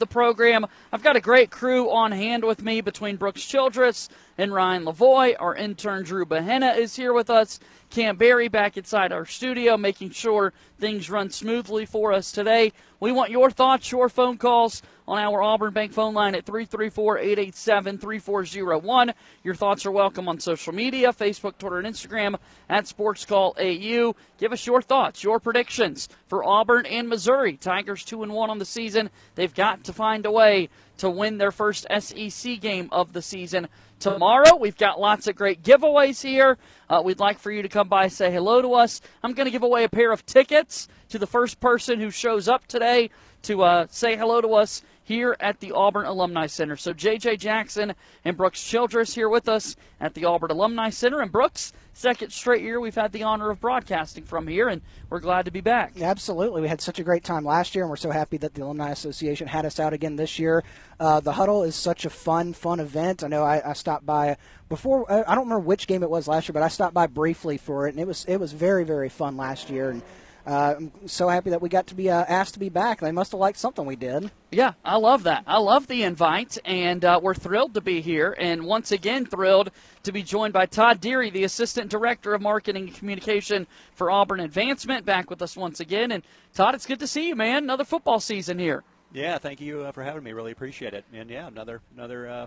the program. I've got a great crew on hand with me between Brooks Childress and Ryan Lavoie. Our intern Drew Bahena is here with us. Cam Barry back inside our studio, making sure things run smoothly for us today. We want your thoughts, your phone calls on our Auburn Bank phone line at 334 887 3401. Your thoughts are welcome on social media Facebook, Twitter, and Instagram at Sports Call AU. Give us your thoughts, your predictions for Auburn and Missouri. Tigers 2 and 1 on the season. They've got to find a way to win their first SEC game of the season tomorrow. We've got lots of great giveaways here. Uh, we'd like for you to come by say hello to us. I'm going to give away a pair of tickets to the first person who shows up today to uh, say hello to us here at the Auburn Alumni Center. So J.J. Jackson and Brooks Childress here with us at the Auburn Alumni Center. And Brooks, second straight year we've had the honor of broadcasting from here, and we're glad to be back. Absolutely. We had such a great time last year, and we're so happy that the Alumni Association had us out again this year. Uh, the Huddle is such a fun, fun event. I know I, I stopped by before. I don't remember which game it was last year, but I stopped by briefly for it, and it was it was very, very fun last year. And uh, I'm so happy that we got to be uh, asked to be back. They must have liked something we did. Yeah, I love that. I love the invite, and uh, we're thrilled to be here. And once again, thrilled to be joined by Todd Deary, the Assistant Director of Marketing and Communication for Auburn Advancement, back with us once again. And Todd, it's good to see you, man. Another football season here. Yeah, thank you uh, for having me. Really appreciate it. And yeah, another another uh,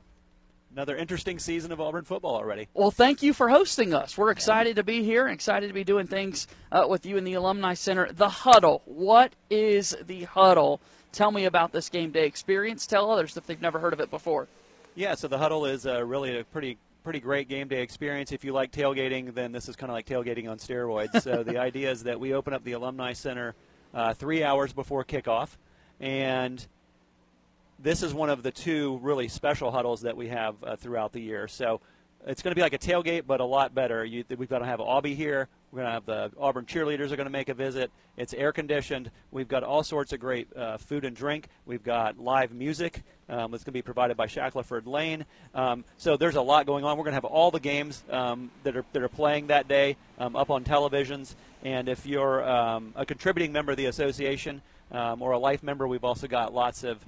another interesting season of Auburn football already. Well, thank you for hosting us. We're excited to be here, excited to be doing things uh, with you in the Alumni Center. The Huddle. What is the Huddle? Tell me about this game day experience. Tell others if they've never heard of it before. Yeah, so the Huddle is uh, really a pretty pretty great game day experience. If you like tailgating, then this is kind of like tailgating on steroids. so the idea is that we open up the Alumni Center uh, three hours before kickoff, and this is one of the two really special huddles that we have uh, throughout the year. So it's going to be like a tailgate, but a lot better. You, we've got to have Aubie here. We're going to have the Auburn cheerleaders are going to make a visit. It's air conditioned. We've got all sorts of great uh, food and drink. We've got live music um, that's going to be provided by Shackleford Lane. Um, so there's a lot going on. We're going to have all the games um, that are that are playing that day um, up on televisions. And if you're um, a contributing member of the association um, or a life member, we've also got lots of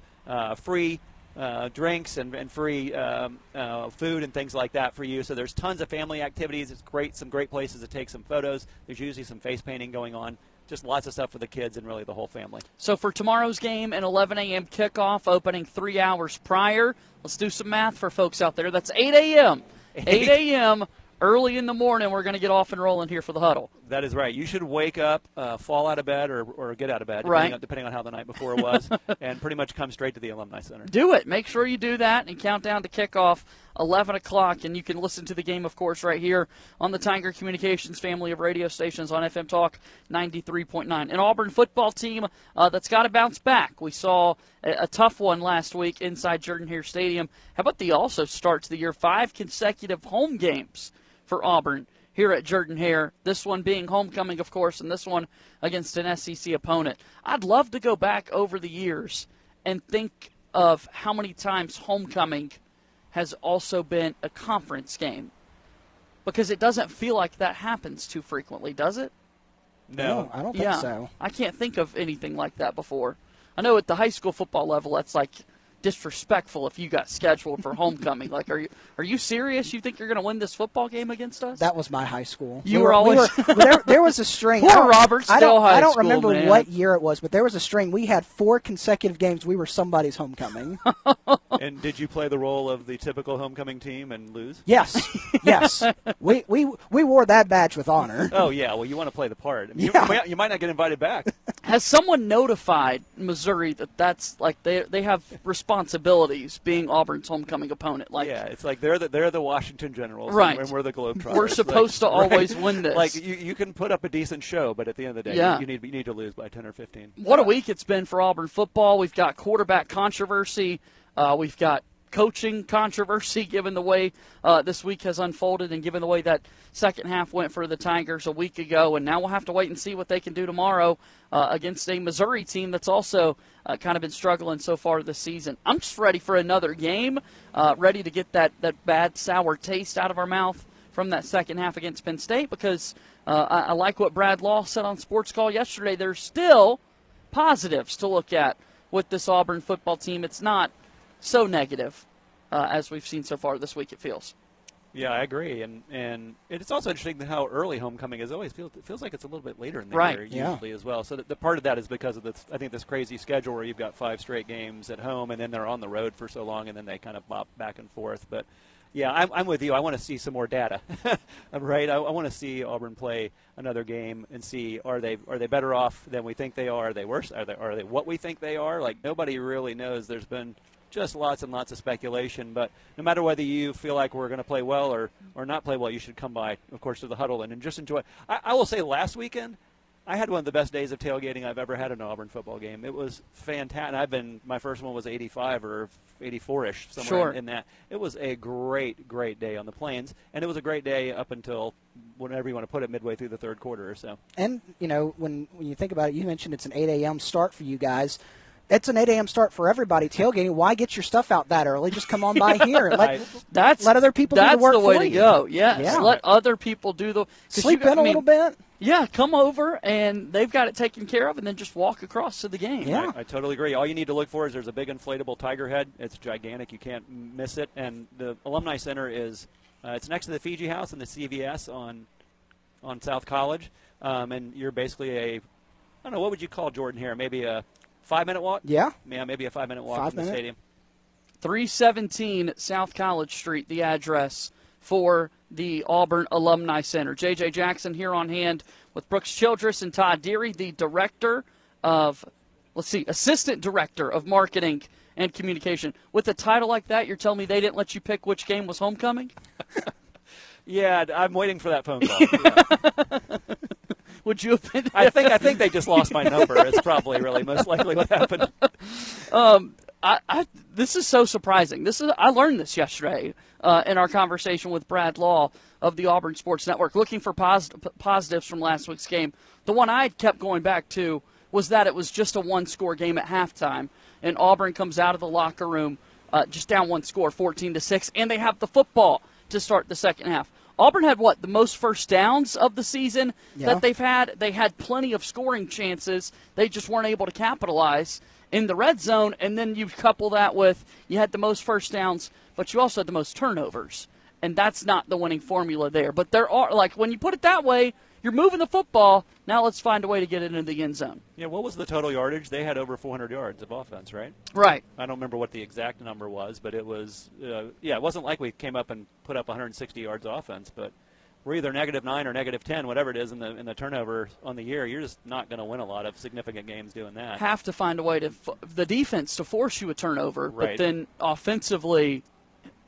free uh, drinks and, and free um, uh, food and things like that for you. So there's tons of family activities. It's great, some great places to take some photos. There's usually some face painting going on. Just lots of stuff for the kids and really the whole family. So for tomorrow's game, an 11 a.m. kickoff, opening three hours prior. Let's do some math for folks out there. That's 8 a.m. 8 a.m early in the morning we're going to get off and rolling here for the huddle. That is right. You should wake up, uh, fall out of bed, or, or get out of bed, depending, right. on, depending on how the night before was, and pretty much come straight to the Alumni Center. Do it. Make sure you do that and count down to kickoff 11 o'clock. And you can listen to the game, of course, right here on the Tiger Communications family of radio stations on FM Talk 93.9. An Auburn football team uh, that's got to bounce back. We saw a, a, tough one last week inside Jordan Hare Stadium. How about the also start to the year? Five consecutive home games for Auburn here at Jordan Hare. This one being homecoming, of course, and this one against an SEC opponent. I'd love to go back over the years and think of how many times homecoming has also been a conference game because it doesn't feel like that happens too frequently, does it? No, I don't think yeah, so. I can't think of anything like that before. I know at the high school football level, that's like disrespectful if you got scheduled for homecoming. like, are you are you serious? You think you're going to win this football game against us? That was my high school. You we were, always we were, there, there, was a string. Poor Robert I don't, I don't school, remember man. what year it was, but there was a string. We had four consecutive games. We were somebody's homecoming. and did you play the role of the typical homecoming team and lose? Yes, yes. we we we wore that badge with honor. Oh yeah. Well, you want to play the part. I mean, Yeah. you, might, you might not get invited back. Has someone notified Missouri that that's like they they have responsibilities being Auburn's homecoming opponent? Like, yeah, it's like they're the they're the Washington Generals, Right. And we're the Globetrotters. We're supposed to always right. win this. Like you, you can put up a decent show, but at the end of the day, Yeah. you, you need you need to lose by ten or fifteen. what a week it's been for Auburn football. We've got quarterback controversy. Uh, we've got coaching controversy given the way uh, this week has unfolded and given the way that second half went for the Tigers a week ago. And now we'll have to wait and see what they can do tomorrow uh, against a Missouri team that's also uh, kind of been struggling so far this season. I'm just ready for another game, uh, ready to get that, that bad, sour taste out of our mouth from that second half against Penn State because uh, I, I like what Brad Law said on Sports Call yesterday. There's still positives to look at with this Auburn football team. It's not so negative uh, as we've seen so far this week. It feels. Yeah, I agree, and and it's also interesting how early homecoming is. Always feels it feels like it's a little bit later in the right. year yeah. usually as well. So the, the, part of that is because of this. I think this crazy schedule where you've got five straight games at home, and then they're on the road for so long, and then they kind of bop back and forth. But yeah, I'm, I'm with you. I want to see some more data. Right. I, I want to see Auburn play another game and see are they are they better off than we think they are? Are they worse? Are they are they what we think they are? Like nobody really knows. There's been just lots and lots of speculation. But no matter whether you feel like we're going to play well or, or not play well, you should come by, of course, to the huddle and, and just enjoy. I, I will say, last weekend, I had one of the best days of tailgating I've ever had in an Auburn football game. It was fantastic. I've been my first one was 85 or 84ish somewhere sure. in, in, that. It was a great, great day on the plains, and it was a great day up until whenever you want to put it, midway through the third quarter or so. And you know, when when you think about it, you mentioned it's an 8 a.m. start for you guys it's an 8 a.m. start for everybody tailgating. Why get your stuff out that early? Just come on by here. Let, that's let other people that's do the work the way for to you. go. Yes. Yeah. Let other people do the sleep you, in a I mean, little bit. Yeah, come over and they've got it taken care of, and then just walk across to the game. Yeah, I, I totally agree. All you need to look for is there's a big inflatable tiger head. It's gigantic. You can't miss it. And the alumni center is uh, it's next to the Fiji House and the CVS on on South College. Um, and you're basically a I don't know what would you call Jordan Hare? Maybe a five minute walk. Yeah, yeah, maybe a five minute walk five from the stadium. 317 South College Street, the address for the Auburn Alumni Center. JJ Jackson here on hand with Brooks Childress and Todd Deary, the director of, let's see, assistant director of marketing and communication. With a title like that, you're telling me they didn't let you pick which game was homecoming? yeah, I'm waiting for that phone call. Yeah. Would you have been? I think I think they just lost my number. It's probably really most likely what happened. Um, I, I, this is so surprising. This is I learned this yesterday uh, in our conversation with Brad Law of the Auburn Sports Network, looking for posit- positives from last week's game. The one I kept going back to was that it was just a one-score game at halftime, and Auburn comes out of the locker room uh, just down one score, 14 to six, and they have the football to start the second half. Auburn had what the most first downs of the season yeah. that they've had. They had plenty of scoring chances. They just weren't able to capitalize in the red zone. And then you couple that with you had the most first downs, but you also had the most turnovers, and that's not the winning formula there. But there are like when you put it that way, you're moving the football. Now let's find a way to get it into the end zone. Yeah, what was the total yardage? They had over 400 yards of offense, right? Right. I don't remember what the exact number was, but it was, uh, yeah, it wasn't like we came up and put up 160 yards offense, but we're either negative nine or negative 10, whatever it is in the in the turnover on the year. You're just not going to win a lot of significant games doing that. Have to find a way to the defense to force you a turnover, right. but then offensively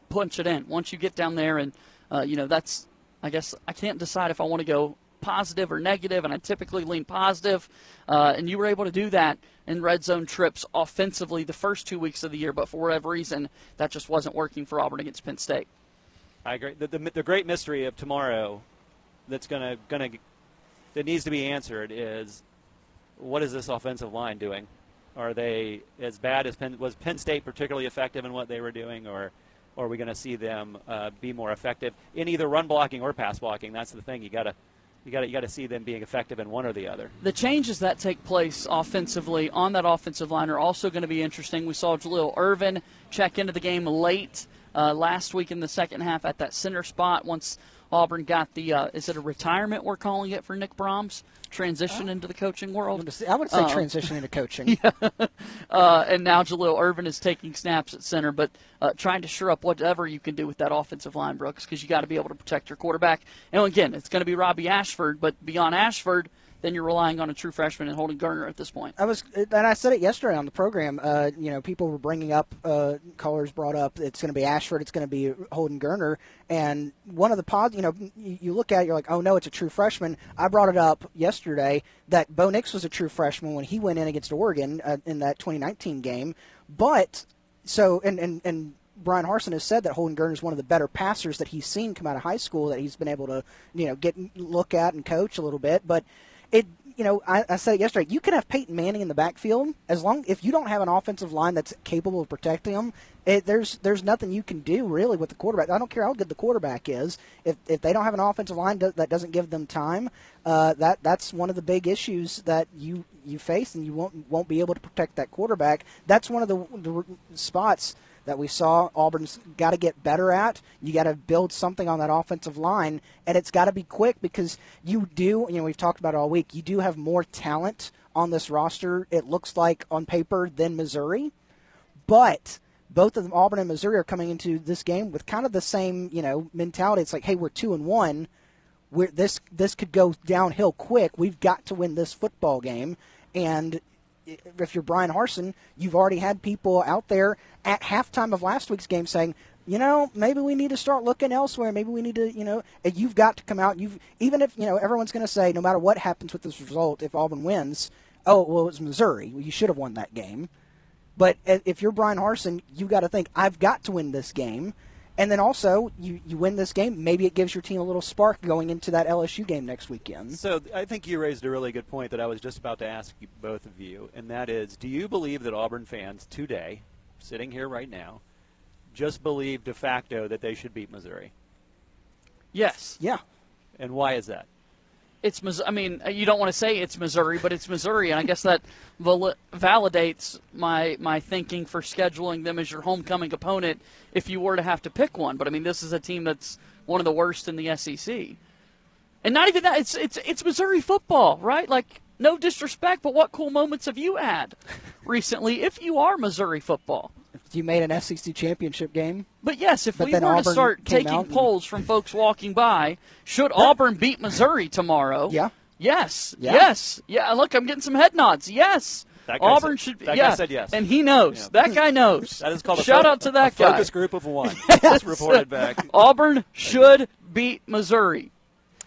punch it in. Once you get down there, and uh, you know that's, I guess I can't decide if I want to go positive or negative, and I typically lean positive. Uh, and you were able to do that in red zone trips offensively the first two weeks of the year, but for whatever reason, that just wasn't working for Auburn against Penn State. I agree. The, the, the great mystery of tomorrow that's going to that needs to be answered is what is this offensive line doing? Are they as bad as Penn was Penn State particularly effective in what they were doing, or, or are we going to see them uh, be more effective in either run blocking or pass blocking? That's the thing. You got to you got you got to see them being effective in one or the other. The changes that take place offensively on that offensive line are also going to be interesting. We saw Jaleel Irvin check into the game late uh, last week in the second half at that center spot. Once Auburn got the uh, is it a retirement we're calling it for Nick Brahms transition oh. into the coaching world? I would say uh, transition into coaching. Yeah. Uh, and now Jaleel Irvin is taking snaps at center, but uh, trying to shore up whatever you can do with that offensive line, Brooks, because you got to be able to protect your quarterback. And again, it's going to be Robbie Ashford, but beyond Ashford, then you're relying on a true freshman and Holden Geriner at this point. I was, and I said it yesterday on the program. Uh, you know, people were bringing up, uh, callers brought up, it's going to be Ashford, it's going to be Holden Geriner, and one of the pods, you know, you, you look at it, you're like, oh no, it's a true freshman. I brought it up yesterday that Bo Nix was a true freshman when he went in against Oregon uh, in that 2019 game, but so and and and Bryan Harsin has said that Holden Geriner is one of the better passers that he's seen come out of high school that he's been able to, you know, get look at and coach a little bit. But it you know, I, I said it yesterday. You can have Peyton Manning in the backfield as long if you don't have an offensive line that's capable of protecting him. It, there's there's nothing you can do really with the quarterback. I don't care how good the quarterback is. If if they don't have an offensive line that doesn't give them time, uh, that that's one of the big issues that you you face, and you won't won't be able to protect that quarterback. That's one of the, the spots that we saw Auburn's got to get better at. You got to build something on that offensive line, and it's got to be quick because you do. You know, we've talked about it all week. You do have more talent on this roster. It looks like on paper than Missouri, but both of them, Auburn and Missouri, are coming into this game with kind of the same you know mentality. It's like, hey, we're two and one. We're, this this could go downhill quick. We've got to win this football game, and if you're Bryan Harsin, you've already had people out there at halftime of last week's game saying, you know, maybe we need to start looking elsewhere. Maybe we need to, you know, you've got to come out. You've even if you know everyone's going to say, no matter what happens with this result, if Auburn wins, oh well, it was Missouri. Well, you should have won that game. But eh, if you're Bryan Harsin, you've got to think, I've got to win this game. And then also, you, you win this game, maybe it gives your team a little spark going into that LSU game next weekend. So I think you raised a really good point that I was just about to ask you, both of you, and that is do you believe that Auburn fans today, sitting here right now, just believe de facto that they should beat Missouri? Yes. Yeah. And why is that? It's I mean, you don't want to say it's Missouri, but it's Missouri, and I guess that val- validates my my thinking for scheduling them as your homecoming opponent if you were to have to pick one. But I mean, this is a team that's one of the worst in the SEC, and not even that. It's it's it's Missouri football, right? Like, no disrespect, but what cool moments have you had recently? If you are Missouri football, you made an SEC championship game. But yes, if but we were Auburn to start taking polls from folks walking by, should Auburn beat Missouri tomorrow? Yeah. Yes. Yeah. Yes. Yeah. Look, I'm getting some head nods. Yes. Auburn said, should. That yeah. guy said yes, and he knows. Yeah. That guy knows. that is called shout fo- out to that guy. Focus group of one. yes. reported back. Auburn should beat Missouri.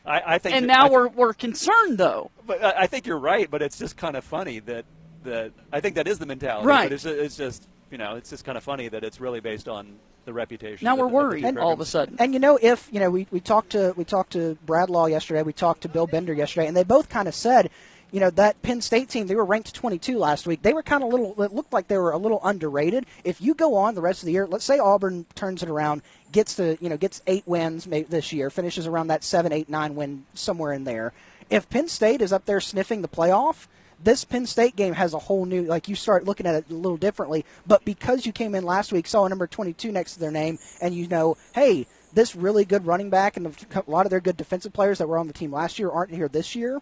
I, I think. And that, now th- we're we're concerned though. But I, I think you're right. But it's just kind of funny that that I think that is the mentality. Right. But it's, it's just you know, it's just kind of funny that it's really based on the reputation. Now we're the, worried and, all of a sudden. And you know, if you know, we, we talked to we talked to Brad Law yesterday, we talked to Bill Bender yesterday, and they both kind of said, you know, that Penn State team they were ranked 22 last week. They were kind of little. It looked like they were a little underrated. If you go on the rest of the year, let's say Auburn turns it around, gets the you know gets eight wins this year, finishes around that seven, eight, nine win somewhere in there. If Penn State is up there sniffing the playoff this Penn State game has a whole new, like you start looking at it a little differently. But because you came in last week, saw a number 22 next to their name, and you know, hey, this really good running back and a lot of their good defensive players that were on the team last year aren't here this year.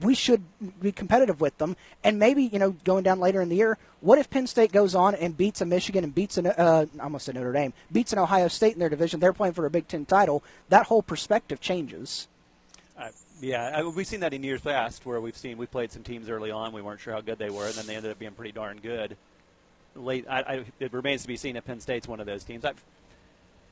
We should be competitive with them, and maybe you know going down later in the year. What if Penn State goes on and beats a Michigan and beats an uh, almost a Notre Dame, beats an Ohio State in their division? They're playing for a Big Ten title. That whole perspective changes. Yeah, I, we've seen that in years past where we've seen we played some teams early on. We weren't sure how good they were, and then they ended up being pretty darn good. Late, I, I, it remains to be seen if Penn State's one of those teams. I've,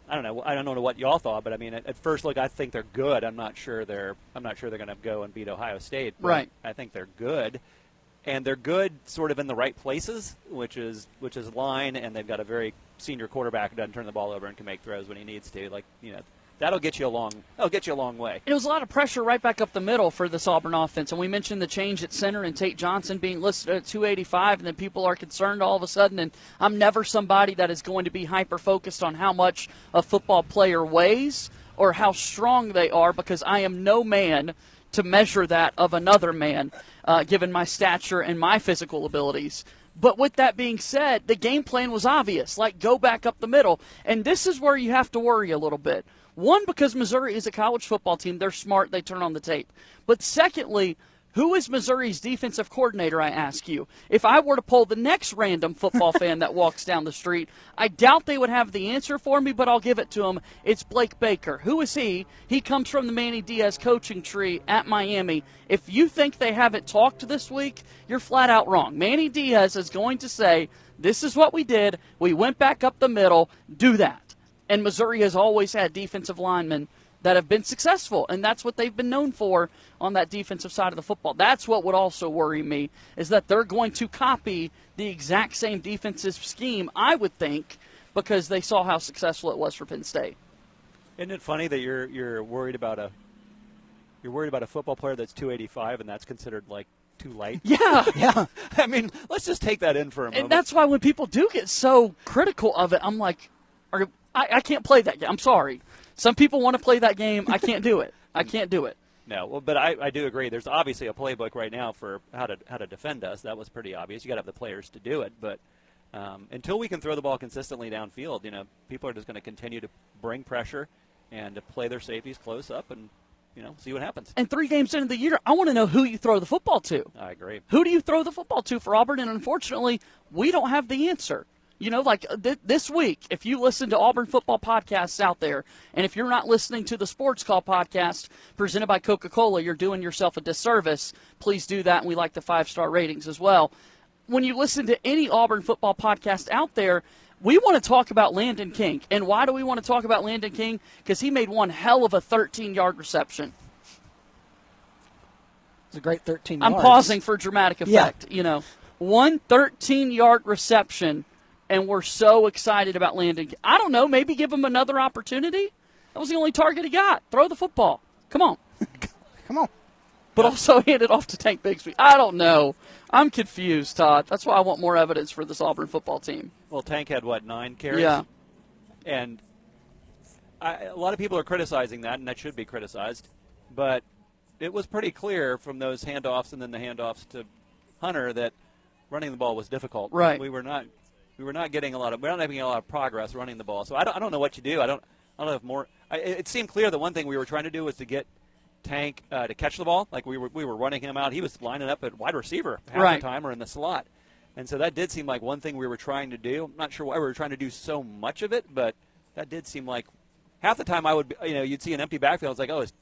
I don't know. I don't know what y'all thought, but I mean, at, at first look, I think they're good. I'm not sure they're. I'm not sure they're going to go and beat Ohio State. right. I think they're good, and they're good sort of in the right places, which is which is line, and they've got a very senior quarterback who doesn't turn the ball over and can make throws when he needs to. Like you know, that'll get you a long that'll get you a long way. It was a lot of pressure right back up the middle for this Auburn offense, and we mentioned the change at center and Tate Johnson being listed at 285, and then people are concerned all of a sudden. And I'm never somebody that is going to be hyper focused on how much a football player weighs or how strong they are because I am no man to measure that of another man, uh, given my stature and my physical abilities. But with that being said, the game plan was obvious like go back up the middle. And this is where you have to worry a little bit. One, because Missouri is a college football team. They're smart. They turn on the tape. But secondly, who is Missouri's defensive coordinator, I ask you? If I were to poll the next random football fan that walks down the street, I doubt they would have the answer for me, but I'll give it to them. It's Blake Baker. Who is he? He comes from the Manny Diaz coaching tree at Miami. If you think they haven't talked this week, you're flat out wrong. Manny Diaz is going to say, This is what we did. We went back up the middle. Do that. And Missouri has always had defensive linemen that have been successful, and that's what they've been known for on that defensive side of the football. That's what would also worry me is that they're going to copy the exact same defensive scheme, I would think, because they saw how successful it was for Penn State. Isn't it funny that you're you're worried about a you're worried about a football player that's 285, and that's considered like too light. Yeah. Yeah. I mean, let's just take that in for a moment. And that's why when people do get so critical of it, I'm like, are, I, I can't play that game. I'm sorry. Some people want to play that game. I can't do it. I can't do it. No, well, but I, I do agree. There's obviously a playbook right now for how to how to defend us. That was pretty obvious. You got to have the players to do it. But um, until we can throw the ball consistently downfield, you know, people are just going to continue to bring pressure and to play their safeties close up and you know see what happens. And three games into the year, I want to know who you throw the football to. I agree. Who do you throw the football to for Auburn? And unfortunately, we don't have the answer. You know, like uh, th- this week, if you listen to Auburn football podcasts out there, and if you're not listening to the Sports Call podcast presented by Coca Cola, you're doing yourself a disservice. Please do that, and we like the five star ratings as well. When you listen to any Auburn football podcast out there, we want to talk about Landen King. And why do we want to talk about Landen King? Because he made one hell of a 13 yard reception. It's a great 13 I'm yards. pausing for dramatic Yeah. effect. You know, one 13 yard reception, and we're so excited about Landen. I don't know. Maybe give him another opportunity. That was the only target he got. Throw the football. Come on. Come on. But also hand it off to Tank Bigsby. I don't know. I'm confused, Todd. That's why I want more evidence for this Auburn football team. Well, Tank had what nine carries? Yeah. and I, a lot of people are criticizing that, and that should be criticized. But it was pretty clear from those handoffs and then the handoffs to Hunter that running the ball was difficult. Right. We were not we were not getting a lot of we're not having a lot of progress running the ball. So I don't, I don't know what you do. I don't I don't know if more. I, it seemed clear that one thing we were trying to do was to get Tank uh, to catch the ball. Like we were we were running him out. He was lining up at wide receiver half Right. the time or in the slot. And so that did seem like one thing we were trying to do. I'm not sure why we were trying to do so much of it, but that did seem like half the time I would, be- you know, you'd see an empty backfield. It's like, oh, his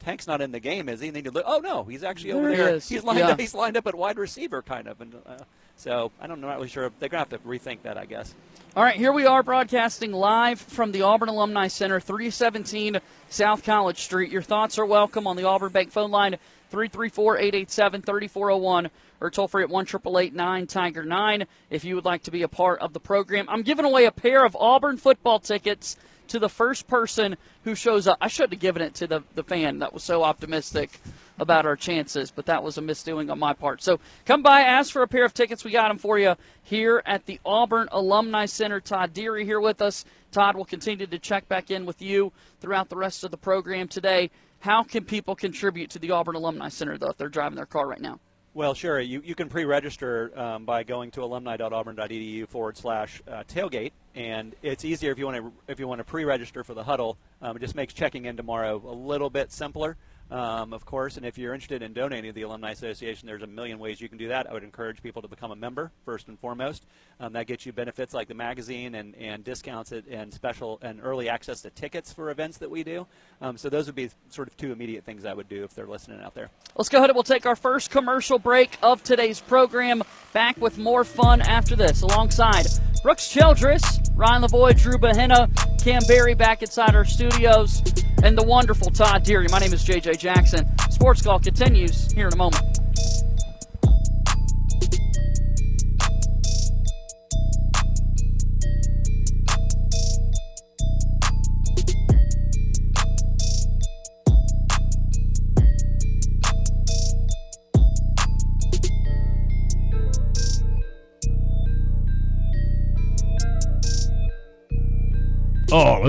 Tank's not in the game, is he? And then you'd look, oh no, he's actually over There he there. He's lined Yeah. up. He's lined up at wide receiver, kind of. And uh, so I don't know, not really sure. They're gonna have to rethink that, I guess. All right, here we are broadcasting live from the Auburn Alumni Center, 317 South College Street. Your thoughts are welcome on the Auburn Bank phone line, 334 887 3401, or toll free at 1 9 Tiger 9 if you would like to be a part of the program. I'm giving away a pair of Auburn football tickets to the first person who shows up. I shouldn't have given it to the, the fan that was so optimistic about our chances, but that was a misdoing on my part. So come by, ask for a pair of tickets. We got them for you here at the Auburn Alumni Center. Todd Deary here with us. Todd will continue to check back in with you throughout the rest of the program today. How can people contribute to the Auburn Alumni Center, though, if they're driving their car right now? Well, sure. You, you can pre-register um, by going to alumni.auburn.edu forward slash uh, tailgate, and it's easier if you want to if you want to pre-register for the huddle. Um, it just makes checking in tomorrow a little bit simpler, um, of course. And if you're interested in donating to the Alumni Association, there's a million ways you can do that. I would encourage people to become a member first and foremost. Um, that gets you benefits like the magazine and, and discounts and special and early access to tickets for events that we do. Um, so those would be sort of two immediate things I would do if they're listening out there. Let's go ahead and we'll take our first commercial break of today's program. Back with more fun after this, alongside Brooks Childress, Ryan Lavoie, Drew Bahena, Cam Berry back inside our studios, and the wonderful Todd Deary. My name is JJ Jackson. Sports Call continues here in a moment.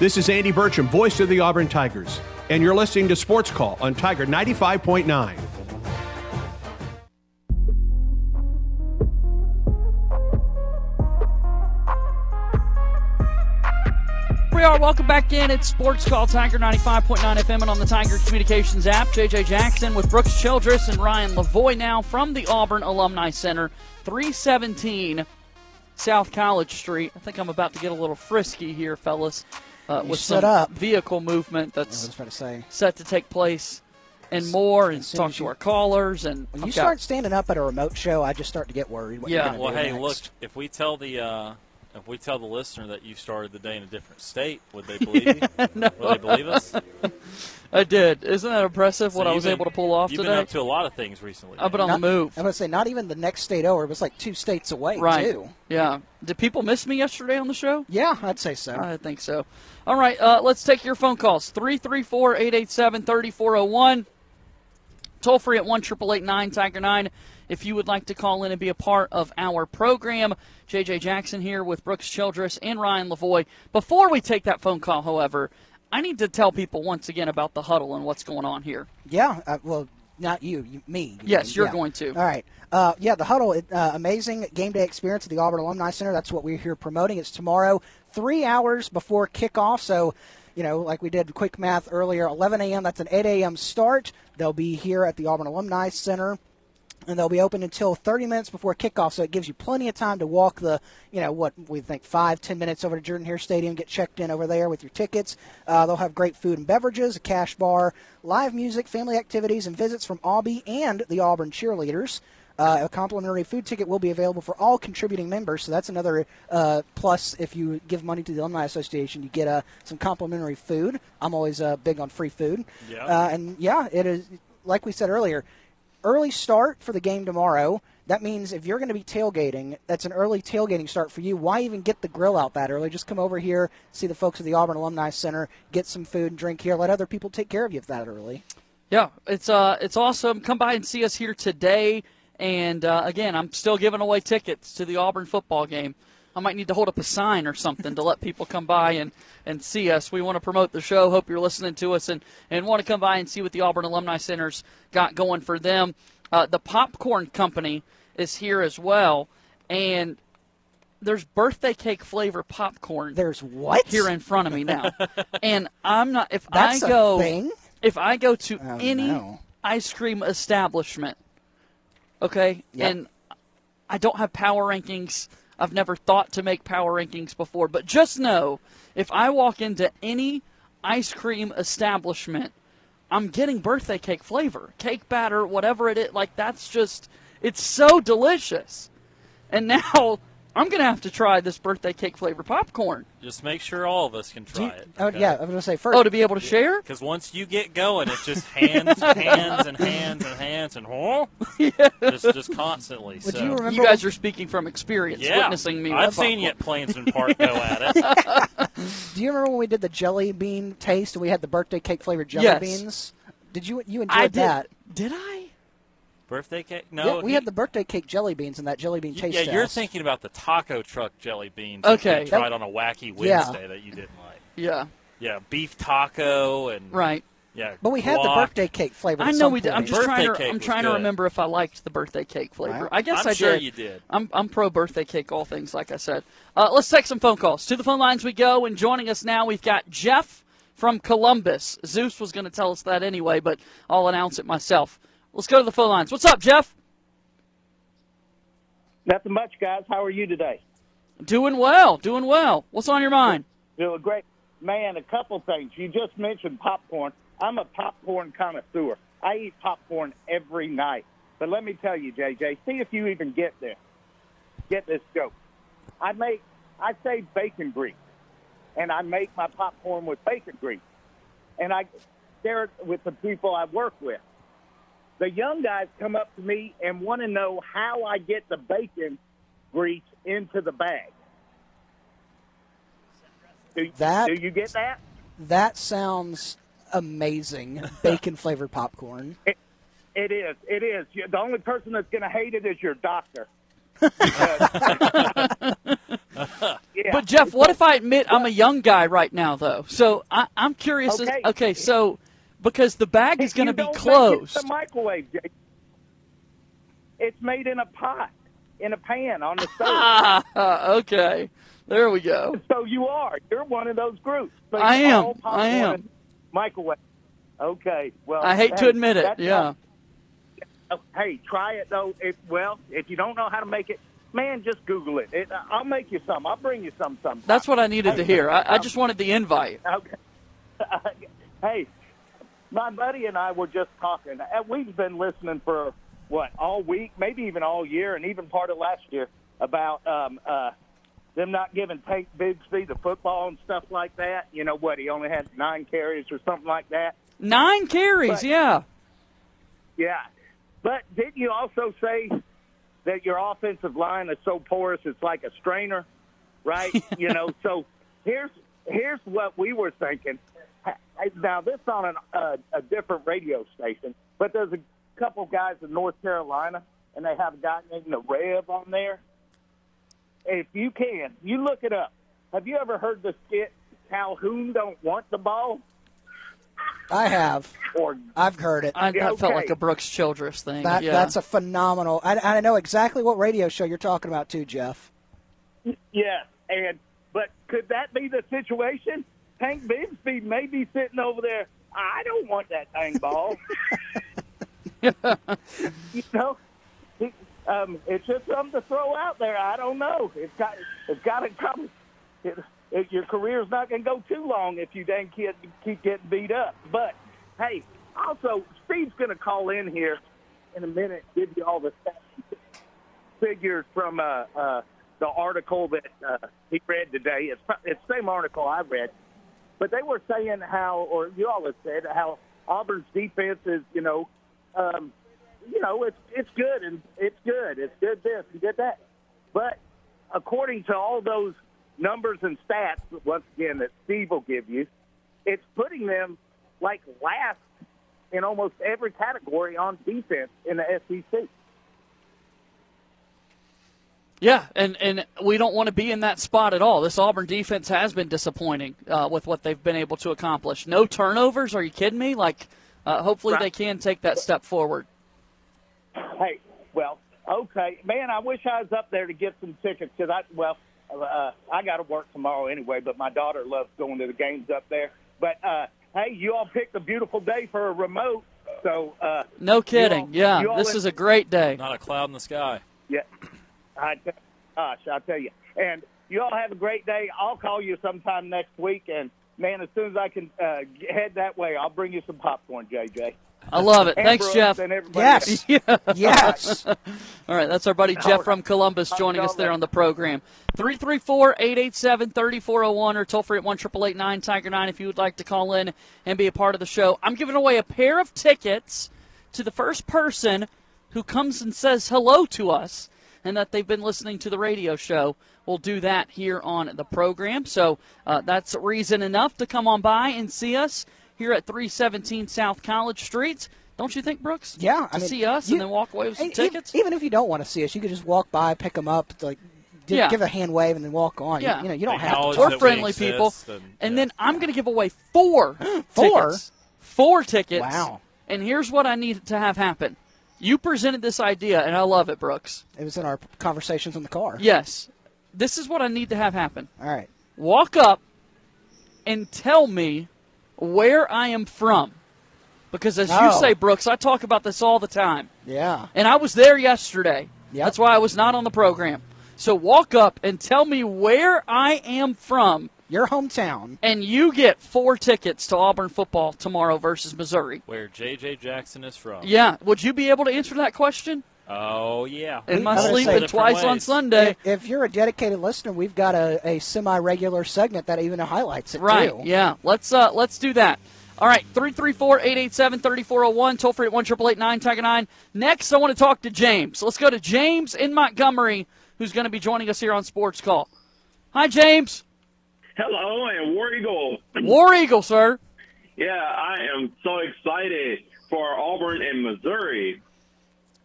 This is Andy Burcham, voice of the Auburn Tigers, and you're listening to Sports Call on Tiger 95.9. we are. Welcome back in. It's Sports Call Tiger 95.9 FM and on the Tiger Communications app. JJ Jackson with Brooks Childress and Ryan Lavoie now from the Auburn Alumni Center, 317 South College Street. I think I'm about to get a little frisky here, fellas, uh, with set some up. vehicle movement I that's was about to say. set to take place and more, and talk as to you- our callers. And When I've you got- start standing up at a remote show, I just start to get worried. What Yeah. You're Well, do hey, next. look, if we tell the uh, if we tell the listener that you started the day in a different state, would they believe you? Would they believe us? I did. Isn't that impressive? what I was been- able to pull off You've today. been up to a lot of things recently. I've been on Not- the move. I'm gonna say not even the next state over. It was like two states away Right. too. Yeah. Did people miss me yesterday on the show? Yeah, I'd say so. I think so. All right, uh, let's take your phone calls 334 887 3401. Toll free at 1 888 Tiger 9 if you would like to call in and be a part of our program. JJ Jackson here with Brooks Childress and Ryan Lavoie. Before we take that phone call, however, I need to tell people once again about the huddle and what's going on here. Yeah, uh, well, not you, you me. you Yes, mean, you're yeah. going to. All right. Uh, yeah, the huddle, uh, amazing game day experience at the Auburn Alumni Center. That's what we're here promoting. It's tomorrow, three hours before kickoff. So, you know, like we did quick math earlier, 11 a.m. That's an 8 a.m. start. They'll be here at the Auburn Alumni Center. And they'll be open until 30 minutes before kickoff, so it gives you plenty of time to walk the, you know, what we think five, ten minutes over to Jordan Hare Stadium, get checked in over there with your tickets. Uh, they'll have great food and beverages, a cash bar, live music, family activities, and visits from Aubie and the Auburn cheerleaders. Uh, a complimentary food ticket will be available for all contributing members, so that's another uh, plus. If you give money to the Alumni Association, you get uh, some complimentary food. I'm always uh, big on free food. Yeah. Uh, and yeah, it is like we said earlier. Early start for the game tomorrow. That means if you're going to be tailgating, that's an early tailgating start for you. Why even get the grill out that early? Just come over here, see the folks at the Auburn Alumni Center, get some food and drink here. Let other people take care of you if that early. Yeah, it's uh, it's awesome. Come by and see us here today. And uh, again, I'm still giving away tickets to the Auburn football game. I might need to hold up a sign or something to let people come by and, and see us. We want to promote the show. Hope you're listening to us and, and want to come by and see what the Auburn Alumni Center's got going for them. Uh, the Popcorn Company is here as well. And there's birthday cake flavor popcorn There's what here in front of me now. and I'm not, if That's I a go, thing? if I go to Oh, any no. ice cream establishment, okay, Yep. and I don't have power rankings. I've never thought to make power rankings before, but just know if I walk into any ice cream establishment, I'm getting birthday cake flavor, cake batter, whatever it is. Like that's just, it's so delicious. And now I'm gonna have to try this birthday cake flavor popcorn. Just make sure all of us can try it. Oh yeah, I was going to say first. Oh, to be able to share? Because once you get going, it's just hands, and hands, and hands and hands and huh? just just constantly. Would so. you remember? You guys are speaking from experience, yeah, witnessing me. I've with seen you popcorn. at Plainsman Park go at it. do you remember when we did the jelly bean taste and we had the birthday cake flavored jelly Yes. beans? Did you you enjoyed I did. that? Did I? Birthday cake? No, yeah, we he- had the birthday cake jelly beans and that jelly bean taste Yeah, you're thinking about the taco truck jelly beans. Okay. that you tried on a wacky Yeah. Wednesday that you didn't like. Yeah. Yeah, beef taco and Right. Yeah, But we had the birthday cake flavor. I at know some we did. I'm point. just trying to. I'm was trying to remember if I liked the birthday cake flavor. Right. I guess I'm I sure did. you did. I'm I'm pro birthday cake. All things like I said. Uh, let's take some phone calls. To the phone lines we go. And joining us now, we've got Jeff from Columbus. Zeus was going to tell us that anyway, but I'll announce it myself. Let's go to the phone lines. What's up, Jeff? Nothing much, guys. How are you today? Doing well. Doing well. What's on your mind? Doing great. Man, a couple things. You just mentioned popcorn. I'm a popcorn connoisseur. I eat popcorn every night. But let me tell you, JJ, see if you even get this. Get this joke. I make, I say bacon grease, and I make my popcorn with bacon grease. And I share it with the people I work with. The young guys come up to me and want to know how I get the bacon grease into the bag. Do, That- do you get that? That sounds amazing. Bacon flavored popcorn. It is. It is. The only person that's going to hate it is your doctor. yeah. But Jeff, what if I admit I'm a young guy right now, though? So I, I'm curious. as- Okay. okay, so because the bag is going to be don't make it closed. in the microwave. Jay. It's made in a pot, in a pan on the stove. Okay, there we go. so you are. You're one of those groups. So I am. I am. Microwave. Okay. Well, I hate to admit it. Yeah. not- oh, hey, try it though. If well, if you don't know how to make it, man, just Google it. it I'll make you some. I'll bring you some. Sometime. That's what I needed to hear. I, I just wanted the invite. Okay. hey, my buddy and I were just talking. and We've been listening for what all week, maybe even all year, and even part of last year about um, uh, them not giving Tank Bigsby the football and stuff like that. You know what? He only had nine carries or something like that. Nine carries, But- yeah. Yeah. But didn't you also say that your offensive line is so porous it's like a strainer, right? you know, so here's here's what we were thinking. Now this on an, uh, a different radio station, but there's a couple guys in North Carolina, and they have a guy named the Rev on there. If you can, you look it up. Have you ever heard the skit "Calhoun don't want the ball"? I have. Or I've heard it. I, Yeah, that felt like a Brooks Childress thing. That yeah. that's a phenomenal. I, I know exactly what radio show you're talking about too, Jeff. Yes, and but could that be the situation? Tank Bigsby may be sitting over there. I don't want that dang ball. you know, um, it's just something to throw out there. I don't know. It's got it's got to come. It, it, your career's not going to go too long if you dang kid keep getting beat up. But hey, also Steve's going to call in here in a minute, give you all the figures from uh, uh, the article that uh, he read today. It's it's the same article I read, but they were saying how, or you all have said how Auburn's defense is, you know, um, you know, it's it's good and it's good, it's good this and good that, but according to all those numbers and stats, once again that Steve will give you, it's putting them like last in almost every category on defense in the SEC. Yeah, and, and we don't want to be in that spot at all. This Auburn defense has been disappointing uh, with what they've been able to accomplish. No turnovers? Are you kidding me? Like, uh, hopefully Right. they can take that step forward. Hey, well, okay, man. I wish I was up there to get some tickets because I, well, uh, I got to work tomorrow anyway. But my daughter loves going to the games up there. But uh, hey, you all picked a beautiful day for a remote, so uh, No kidding. All- yeah, this in- is a great day. Not a cloud in the sky. yeah. I, t- gosh, I tell you, and you all have a great day. I'll call you sometime next week, and man, as soon as I can uh, head that way, I'll bring you some popcorn, JJ. I love it. And Thanks, Brooks Jeff. And everybody Yes. else. Yes. All right, that's our buddy Jeff from Columbus joining us there on the program. 334-887-3401 or toll free at 1 888 Tiger 9 if you would like to call in and be a part of the show. I'm giving away a pair of tickets to the first person who comes and says hello to us and that they've been listening to the radio show. We'll do that here on the program. So uh, that's reason enough to come on by and see us here at 317 South College Street. Don't you think, Brooks? Yeah, To I mean, see us you- and then walk away with some tickets? Even if you don't want to see us, you could just walk by, pick them up, like Yeah. give a hand wave, and then walk on. You- Yeah. You, know, you don't have Acknowledge to. We're that we friendly people. and- And yeah. then I'm going to give away four Four? tickets. Four tickets. Wow. And here's what I need to have happen. You presented this idea, and I love it, Brooks. It was in our conversations in the car. Yes. This is what I need to have happen. All right. Walk up and tell me where I am from. Because as you Oh. say, Brooks, I talk about this all the time. Yeah. And I was there yesterday. Yep. That's why I was not on the program. So walk up and tell me where I am from, Your hometown. and you get four tickets to Auburn football tomorrow versus Missouri. Where J.J. Jackson is from. Yeah. Would you be able to answer that question? Oh, yeah. In my I would sleep say- and twice on. Sunday. If, if you're a dedicated listener, we've got a, a semi-regular segment that even highlights it Right. too. Yeah. Let's uh let's do that. All right, 334-887-3401, toll free at 1 Tiger 9. Next, I want to talk to James. Let's go to James in Montgomery, who's going to be joining us here on Sports Call. Hi, James. Hello, and War Eagle. War Eagle, sir. Yeah, I am so excited for Auburn and Missouri.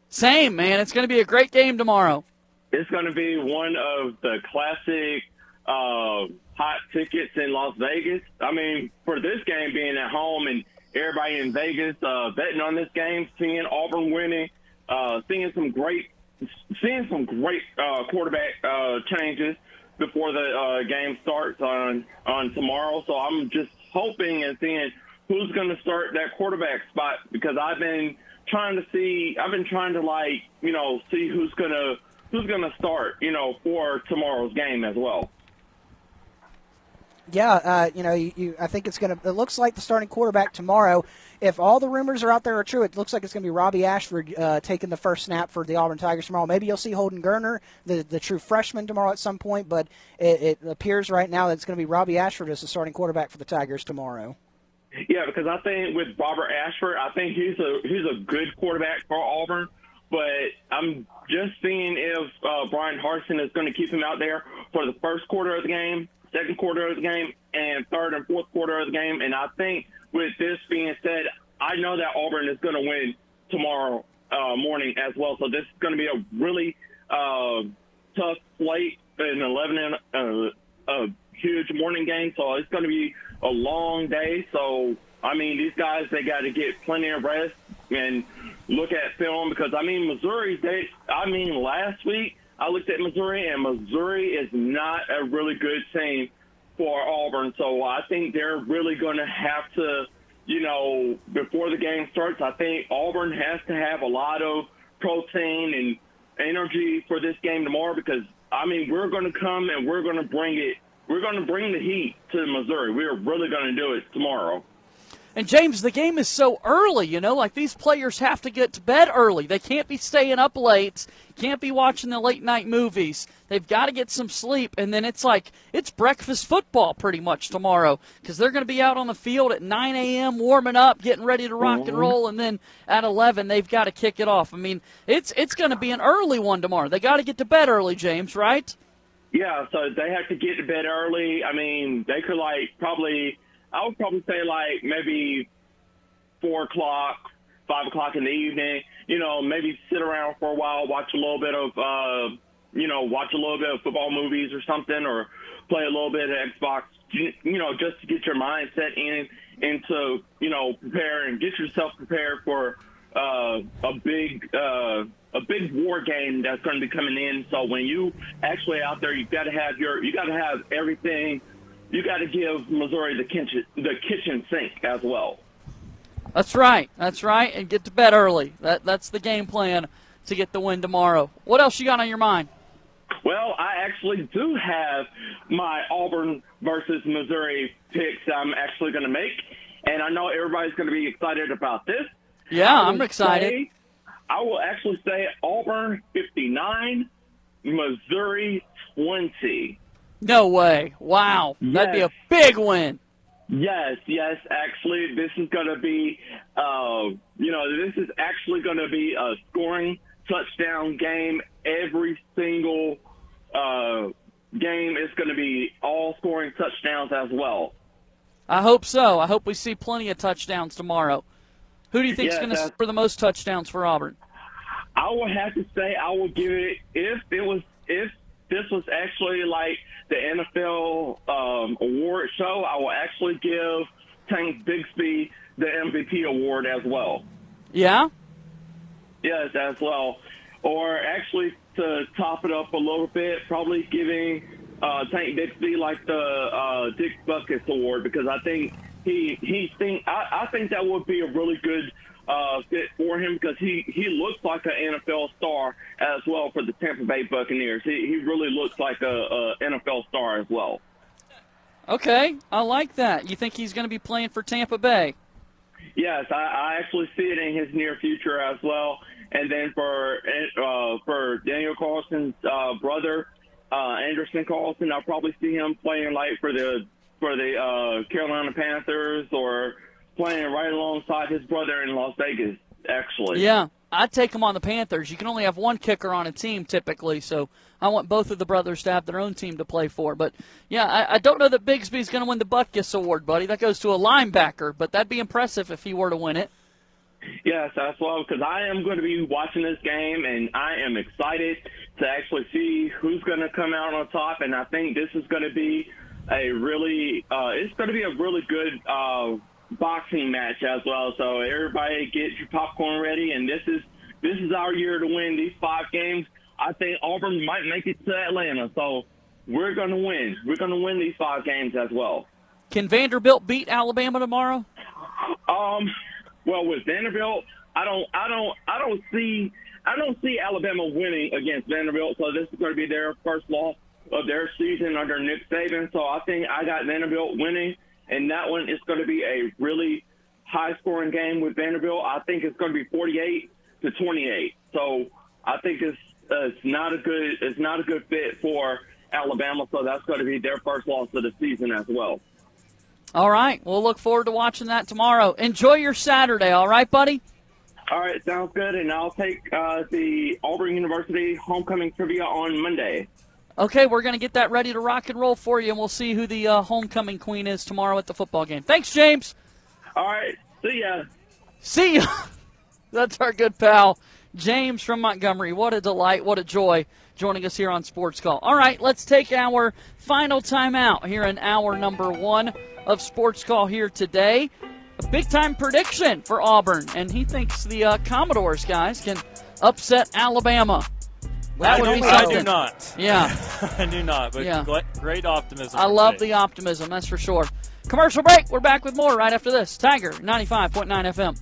Same, man. It's going to be a great game tomorrow. It's going to be one of the classic uh, hot tickets in Las Vegas. I mean, for this game being at home and everybody in Vegas uh, betting on this game, seeing Auburn winning, uh, seeing some great, seeing some great uh, quarterback uh, changes before the uh, game starts on on tomorrow. So I'm just hoping and seeing who's going to start that quarterback spot because I've been trying to see, I've been trying to like, you know, see who's gonna who's gonna start, you know, for tomorrow's game as well. Yeah, uh, you know, you, you, I think it's going to. It looks like the starting quarterback tomorrow. If all the rumors are out there are true, it looks like it's going to be Robbie Ashford uh, taking the first snap for the Auburn Tigers tomorrow. Maybe you'll see Holden Geriner, the the true freshman, tomorrow at some point. But it, it appears right now that it's going to be Robbie Ashford as the starting quarterback for the Tigers tomorrow. Yeah, because I think with Robert Ashford, I think he's a he's a good quarterback for Auburn. But I'm just seeing if uh, Bryan Harsin is going to keep him out there for the first quarter of the game, second quarter of the game, and third and fourth quarter of the game. And I think with this being said, I know that Auburn is going to win tomorrow uh, morning as well. So this is going to be a really uh, tough slate, an 11 and uh, a huge morning game. So it's going to be a long day. So I mean, these guys they got to get plenty of rest and look at film because I mean, Missouri. They, I mean, last week I looked at Missouri and Missouri is not a really good team for Auburn. So I think they're really going to have to, you know, before the game starts. I think Auburn has to have a lot of protein and energy for this game tomorrow because I mean, we're going to come and we're going to bring it. We're going to bring the heat to Missouri. We're really going to do it tomorrow. And James, the game is so early, you know, like these players have to get to bed early. They can't be staying up late, can't be watching the late night movies. They've got to get some sleep. And then it's like, it's breakfast football pretty much tomorrow because they're going to be out on the field at 9 a.m., warming up, getting ready to rock and mm-hmm. roll. And then at 11, they've got to kick it off. I mean, it's, it's going to be an early one tomorrow. They got to get to bed early, James, right? Yeah, so they have to get to bed early. I mean, they could like probably I would probably say like maybe four o'clock, five o'clock in the evening. You know, maybe sit around for a while, watch a little bit of, uh, you know, watch a little bit of football movies or something, or play a little bit of Xbox. You know, just to get your mindset in into you know prepare and get yourself prepared for uh, a big uh, a big war game that's going to be coming in. So when you actually out there, you've got to have your you got to have everything you got to give Missouri the kitchen the kitchen sink as well. That's right. That's right. And get to bed early. That that's the game plan to get the win tomorrow. What else you got on your mind? Well, I actually do have my Auburn versus Missouri picks I'm actually going to make, and I know everybody's going to be excited about this. Yeah, I'm excited. Say, I will actually say Auburn 59, Missouri 20. No way. Wow. Yes. That'd be a big win. Yes, yes. Actually, this is going to be, uh, you know, this is actually going to be a scoring touchdown game. Every single uh, game is going to be all scoring touchdowns as well. I hope so. I hope we see plenty of touchdowns tomorrow. Who do you think is going to score the most touchdowns for Auburn? I would have to say I would give it if it was if this was actually like the NFL um, award show, I will actually give Tank Bigsby the MVP award as well. Yeah? Yes, as well. Or actually, to top it up a little bit, probably giving uh, Tank Bigsby like the uh, Dick Butkus award because I think he he think I, I think that would be a really good uh, fit for him because he, he looks like an NFL star as well for the Tampa Bay Buccaneers. He, he really looks like a, a NFL star as well. Okay, I like that. You think he's going to be playing for Tampa Bay? Yes, I, I actually see it in his near future as well. And then for uh, for Daniel Carlson's uh, brother, uh, Anderson Carlson, I'll probably see him playing like for the for the uh, Carolina Panthers or playing right alongside his brother in Las Vegas, actually. Yeah, I'd take him on the Panthers. You can only have one kicker on a team typically, so I want both of the brothers to have their own team to play for. But yeah, I, I don't know that Bigsby's going to win the Butkus Award, buddy. That goes to a linebacker, but that'd be impressive if he were to win it. Yes, that's well because I am going to be watching this game, and I am excited to actually see who's going to come out on top. And I think this is going to be a really, uh, it's going to be a really good. Uh, boxing match as well. So everybody get your popcorn ready, and this is this is our year to win these five games. I think Auburn might make it to Atlanta, so we're going to win. We're going to win these five games as well. Can Vanderbilt beat Alabama tomorrow? Um, well, with Vanderbilt, I don't, I don't, I don't see, I don't see Alabama winning against Vanderbilt. So this is going to be their first loss of their season under Nick Saban. So I think I got Vanderbilt winning, and that one is going to be a really high scoring game with Vanderbilt. I think it's going to be 48 to 28. So I think it's uh, it's not a good it's not a good fit for Alabama. So that's going to be their first loss of the season as well. All right. We'll look forward to watching that tomorrow. Enjoy your Saturday. All right, buddy. All right, sounds good. And I'll take uh, the Auburn University homecoming trivia on Monday. Okay, we're going to get that ready to rock and roll for you, and we'll see who the uh, homecoming queen is tomorrow at the football game. Thanks, James. All right, see ya. See ya. That's our good pal, James from Montgomery. What a delight, what a joy joining us here on Sports Call. All right, let's take our final timeout here in hour number one of Sports Call here today. A big time prediction for Auburn, and he thinks the uh, Commodores guys can upset Alabama. That I, would do, be I do not. Yeah. I do not. But Yeah. great optimism. I love Jake. the optimism, that's for sure. Commercial break. We're back with more right after this. Tiger 95.9 FM.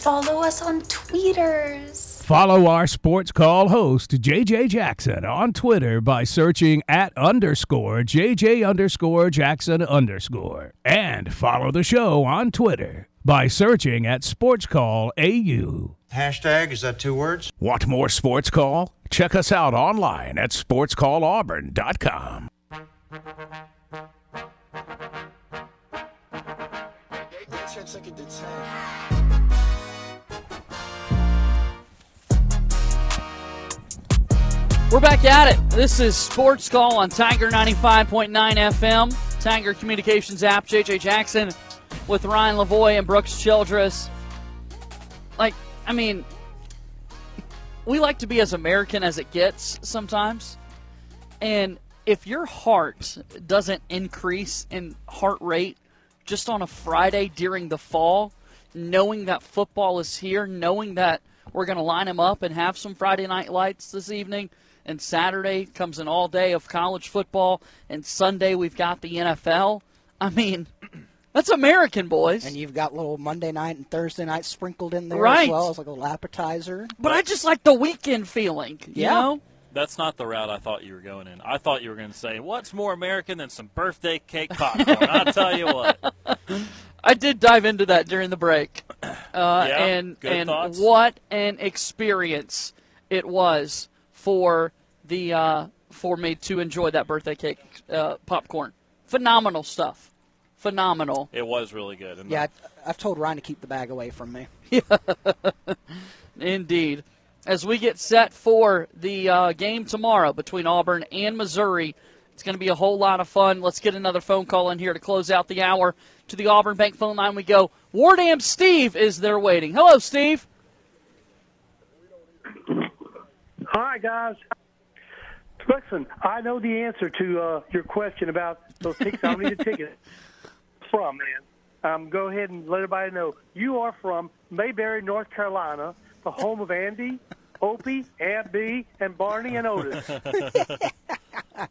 Follow us on tweeters. Follow our sports call host, JJ Jackson, on Twitter by searching at underscore JJ underscore Jackson underscore. And follow the show on Twitter by searching at Sports Call AU. Hashtag, is that two words? Want more Sports Call? Check us out online at sportscallauburn.com. We're back at it. This is Sports Call on Tiger 95.9 FM, Tiger Communications app, JJ Jackson with Ryan Lavoie and Brooks Childress. Like, I mean, we like to be as American as it gets sometimes. And if your heart doesn't increase in heart rate just on a Friday during the fall, knowing that football is here, knowing that we're going to line them up and have some Friday night lights this evening, and Saturday comes an all day of college football, and Sunday we've got the NFL. I mean, that's American, boys. And you've got little Monday night and Thursday night sprinkled in there Right. as well as like a little appetizer. But I just like the weekend feeling, you Yeah. know? That's not the route I thought you were going in. I thought you were going to say, "What's more American than some birthday cake popcorn?" I'll tell you what. I did dive into that during the break, uh, Yeah? and Good and thoughts? what an experience it was for the uh, for me to enjoy that birthday cake uh, popcorn. Phenomenal stuff, phenomenal. It was really good. And Yeah, I, I've told Ryan to keep the bag away from me. Indeed. As we get set for the uh, game tomorrow between Auburn and Missouri, it's going to be a whole lot of fun. Let's get another phone call in here to close out the hour. To the Auburn Bank phone line we go. Wardam Steve is there waiting. Hello, Steve. Hi, guys. Listen, I know the answer to uh, your question about those tickets. I don't need a ticket. From man, um, go ahead and let everybody know you are from Mayberry, North Carolina, the home of Andy, Opie, Aunt Bee, and Barney and Otis.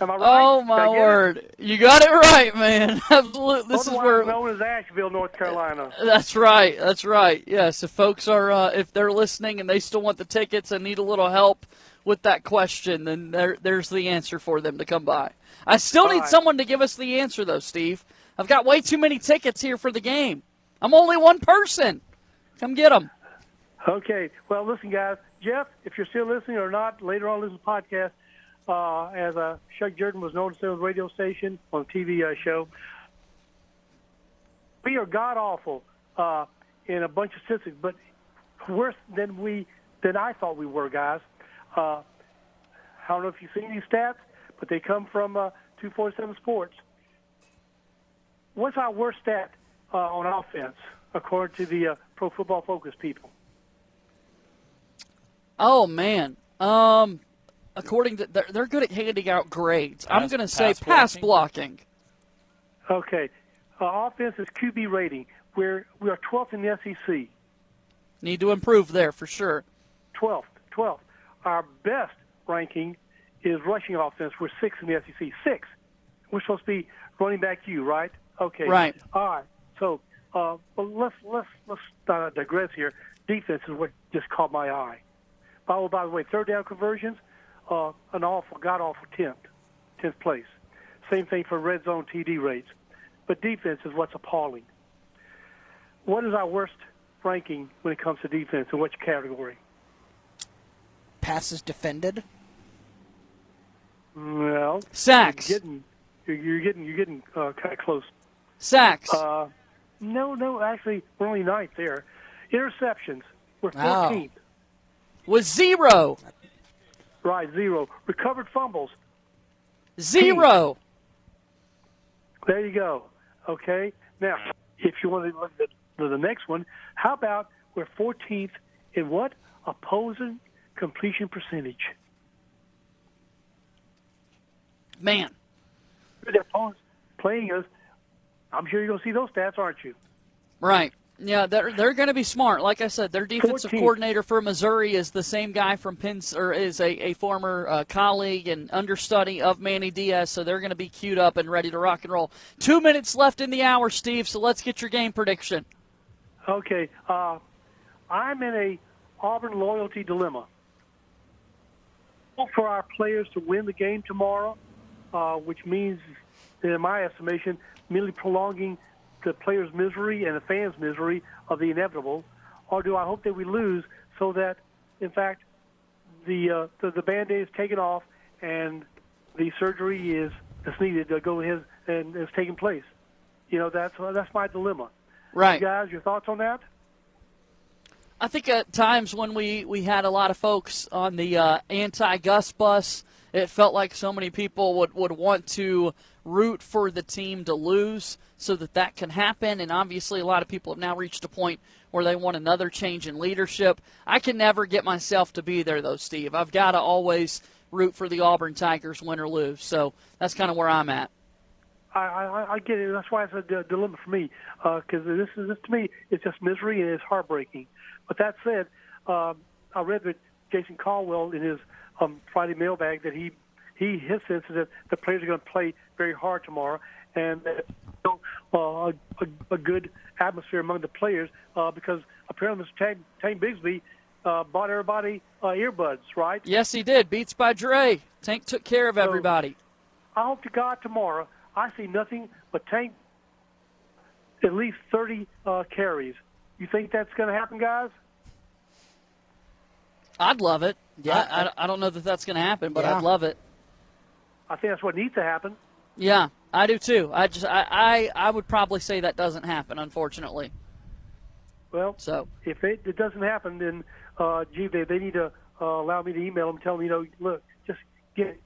Am I right? Oh my get it? word, you got it right, man. Absolutely. This is where known as Asheville, North Carolina. That's right. That's right. Yes, if folks are uh, if they're listening and they still want the tickets and need a little help with that question, then there, there's the answer for them to come by. I still All need right. someone to give us the answer though, Steve. I've got way too many tickets here for the game. I'm only one person. Come get them. Okay. Well, listen, guys. Jeff, if you're still listening or not, later on, the podcast. Uh, as uh, Chuck Jordan was known to say on the radio station on a TV uh, show, we are god awful uh, in a bunch of statistics, but worse than we than I thought we were, guys. Uh, I don't know if you've seen these stats, but they come from uh, 247 Sports. What's our worst stat uh, on offense, according to the uh, Pro Football Focus people? Oh man. Um, according to they're, they're good at handing out grades. I'm going to say pass pass blocking. Okay. Uh, offense is QB rating. We're we are 12th in the SEC. Need to improve there for sure. 12th. 12th. Our best ranking is rushing offense. We're sixth in the SEC. Six. We're supposed to be running back you, right? Okay. Right. All right. So, uh, well, let's let's let's uh, digress here. Defense is what just caught my eye. Oh, by the way, third down conversions, uh, an awful, god awful tenth, tenth place. Same thing for red zone TD rates. But defense is what's appalling. What is our worst ranking when it comes to defense? In which category? Passes defended. Well, Sacks. You're getting, you're, you're getting, you're getting uh, kind of close. Sacks. Uh, no, no, actually, we're only ninth there. Interceptions, we're Wow. 14th. Was zero. Right, zero. Recovered fumbles, Zero. There you go. Okay. Now, if you want to look at the, the next one, how about we're 14th in what? Opposing completion percentage. Man. The opponents playing us. I'm sure you're going to see those stats, aren't you? Right. Yeah, they're they're going to be smart. Like I said, their defensive 14th. coordinator for Missouri is the same guy from Penn, or is a, a former uh, colleague and understudy of Manny Diaz. So they're going to be queued up and ready to rock and roll. Two minutes left in the hour, Steve. So let's get your game prediction. Okay. Uh, I'm in a Auburn loyalty dilemma. For our players to win the game tomorrow, uh, which means, in my estimation, merely prolonging the players' misery and the fans' misery of the inevitable, or do I hope that we lose so that, in fact, the uh, the, the band-aid is taken off and the surgery is that's needed to go ahead and is taking place? You know, that's that's my dilemma. Right. You guys, your thoughts on that? I think at times when we, we had a lot of folks on the uh, anti Gus bus, it felt like so many people would, would want to root for the team to lose so that that can happen. And obviously, a lot of people have now reached a point where they want another change in leadership. I can never get myself to be there, though, Steve. I've got to always root for the Auburn Tigers, win or lose. So that's kind of where I'm at. I, I, I get it. That's why it's a dilemma for me because this is this to me it's just misery and it's heartbreaking. But that said, um, I read that Jason Caldwell in his um, Friday mailbag that he he his sense is that the players are going to play very hard tomorrow and that you uh, a, a good atmosphere among the players uh, because apparently Mr. Tank, Tank Bigsby uh, bought everybody uh, earbuds, right? Yes, he did. Beats by Dre. Tank took care of everybody. I hope to God tomorrow I see nothing but Tank at least 30 uh, carries. You think that's going to happen, guys? I'd love it. Yeah. I, I, I don't know that that's going to happen, but Yeah. I'd love it. I think that's what needs to happen. Yeah, I do too. I just I, I, I would probably say that doesn't happen, unfortunately. Well, So if it, it doesn't happen, then uh, gee, they, they need to uh, allow me to email them, tell them, you know, look, just get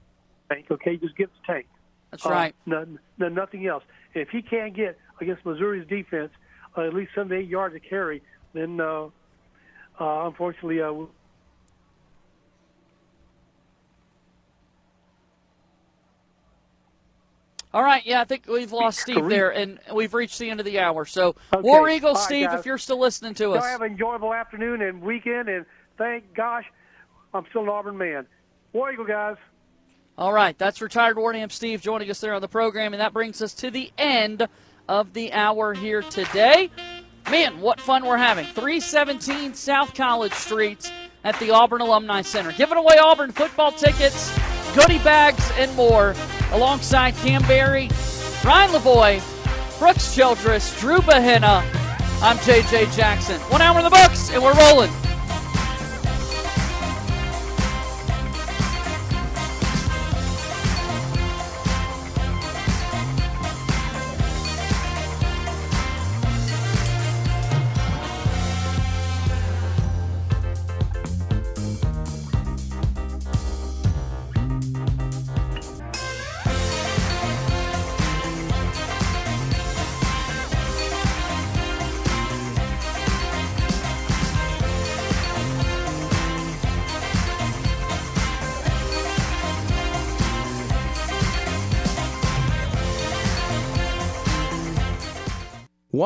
tank, okay? Just get the tank. that's Uh, right. No, no, nothing else. If he can't get against Missouri's defense uh, at least seven eight yards to carry, then uh, uh, unfortunately, uh, All right, yeah, I think we've lost Steve there, and we've reached the end of the hour. So, Okay. War Eagle, right, Steve, guys. if you're still listening to y'all us, have an enjoyable afternoon and weekend, and thank gosh, I'm still an Auburn man. War Eagle, guys. All right, that's retired Warnham Steve joining us there on the program, and that brings us to the end of the hour here today. Man, what fun we're having. 317 South College Street at the Auburn Alumni Center. Giving away Auburn football tickets, goodie bags, and more alongside Cam Berry, Ryan Lavoie, Brooks Childress, Drew Bahena. I'm JJ Jackson. One hour in the books, and we're rolling.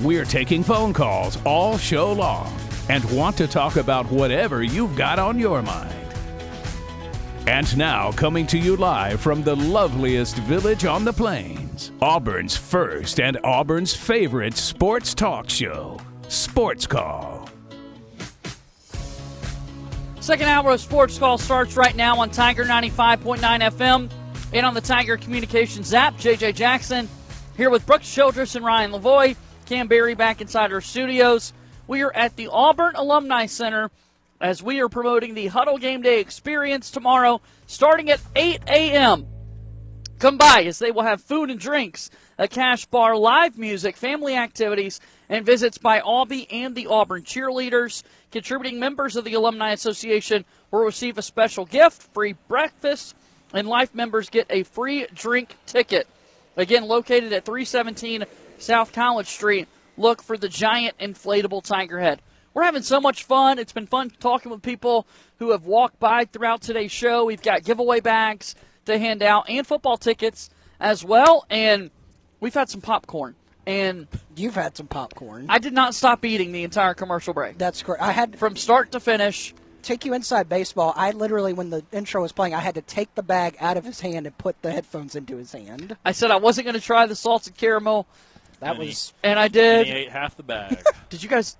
We're taking phone calls all show long and want to talk about whatever you've got on your mind. And now, coming to you live from the loveliest village on the plains, Auburn's first and Auburn's favorite sports talk show, Sports Call. Second hour of Sports Call starts right now on Tiger 95.9 FM and on the Tiger Communications app. JJ Jackson here with Brooks Childress and Ryan Lavoie. Cam Berry back inside our studios. We are at the Auburn Alumni Center as we are promoting the Huddle Game Day experience tomorrow, starting at 8 a.m. Come by as they will have food and drinks, a cash bar, live music, family activities, and visits by Aubie and the Auburn cheerleaders. Contributing members of the Alumni Association will receive a special gift, free breakfast, and life members get a free drink ticket. Again, located at 317 South College Street, look for the giant inflatable tiger head. We're having so much fun. It's been fun talking with people who have walked by throughout today's show. We've got giveaway bags to hand out and football tickets as well. And we've had some popcorn. And you've had some popcorn. I did not stop eating the entire commercial break. That's correct. I had from start to finish. Take you inside baseball. I literally, when the intro was playing, I had to take the bag out of his hand and put the headphones into his hand. I said I wasn't going to try the salted caramel. That and was, he, and I did. And he ate half the bag. did you guys?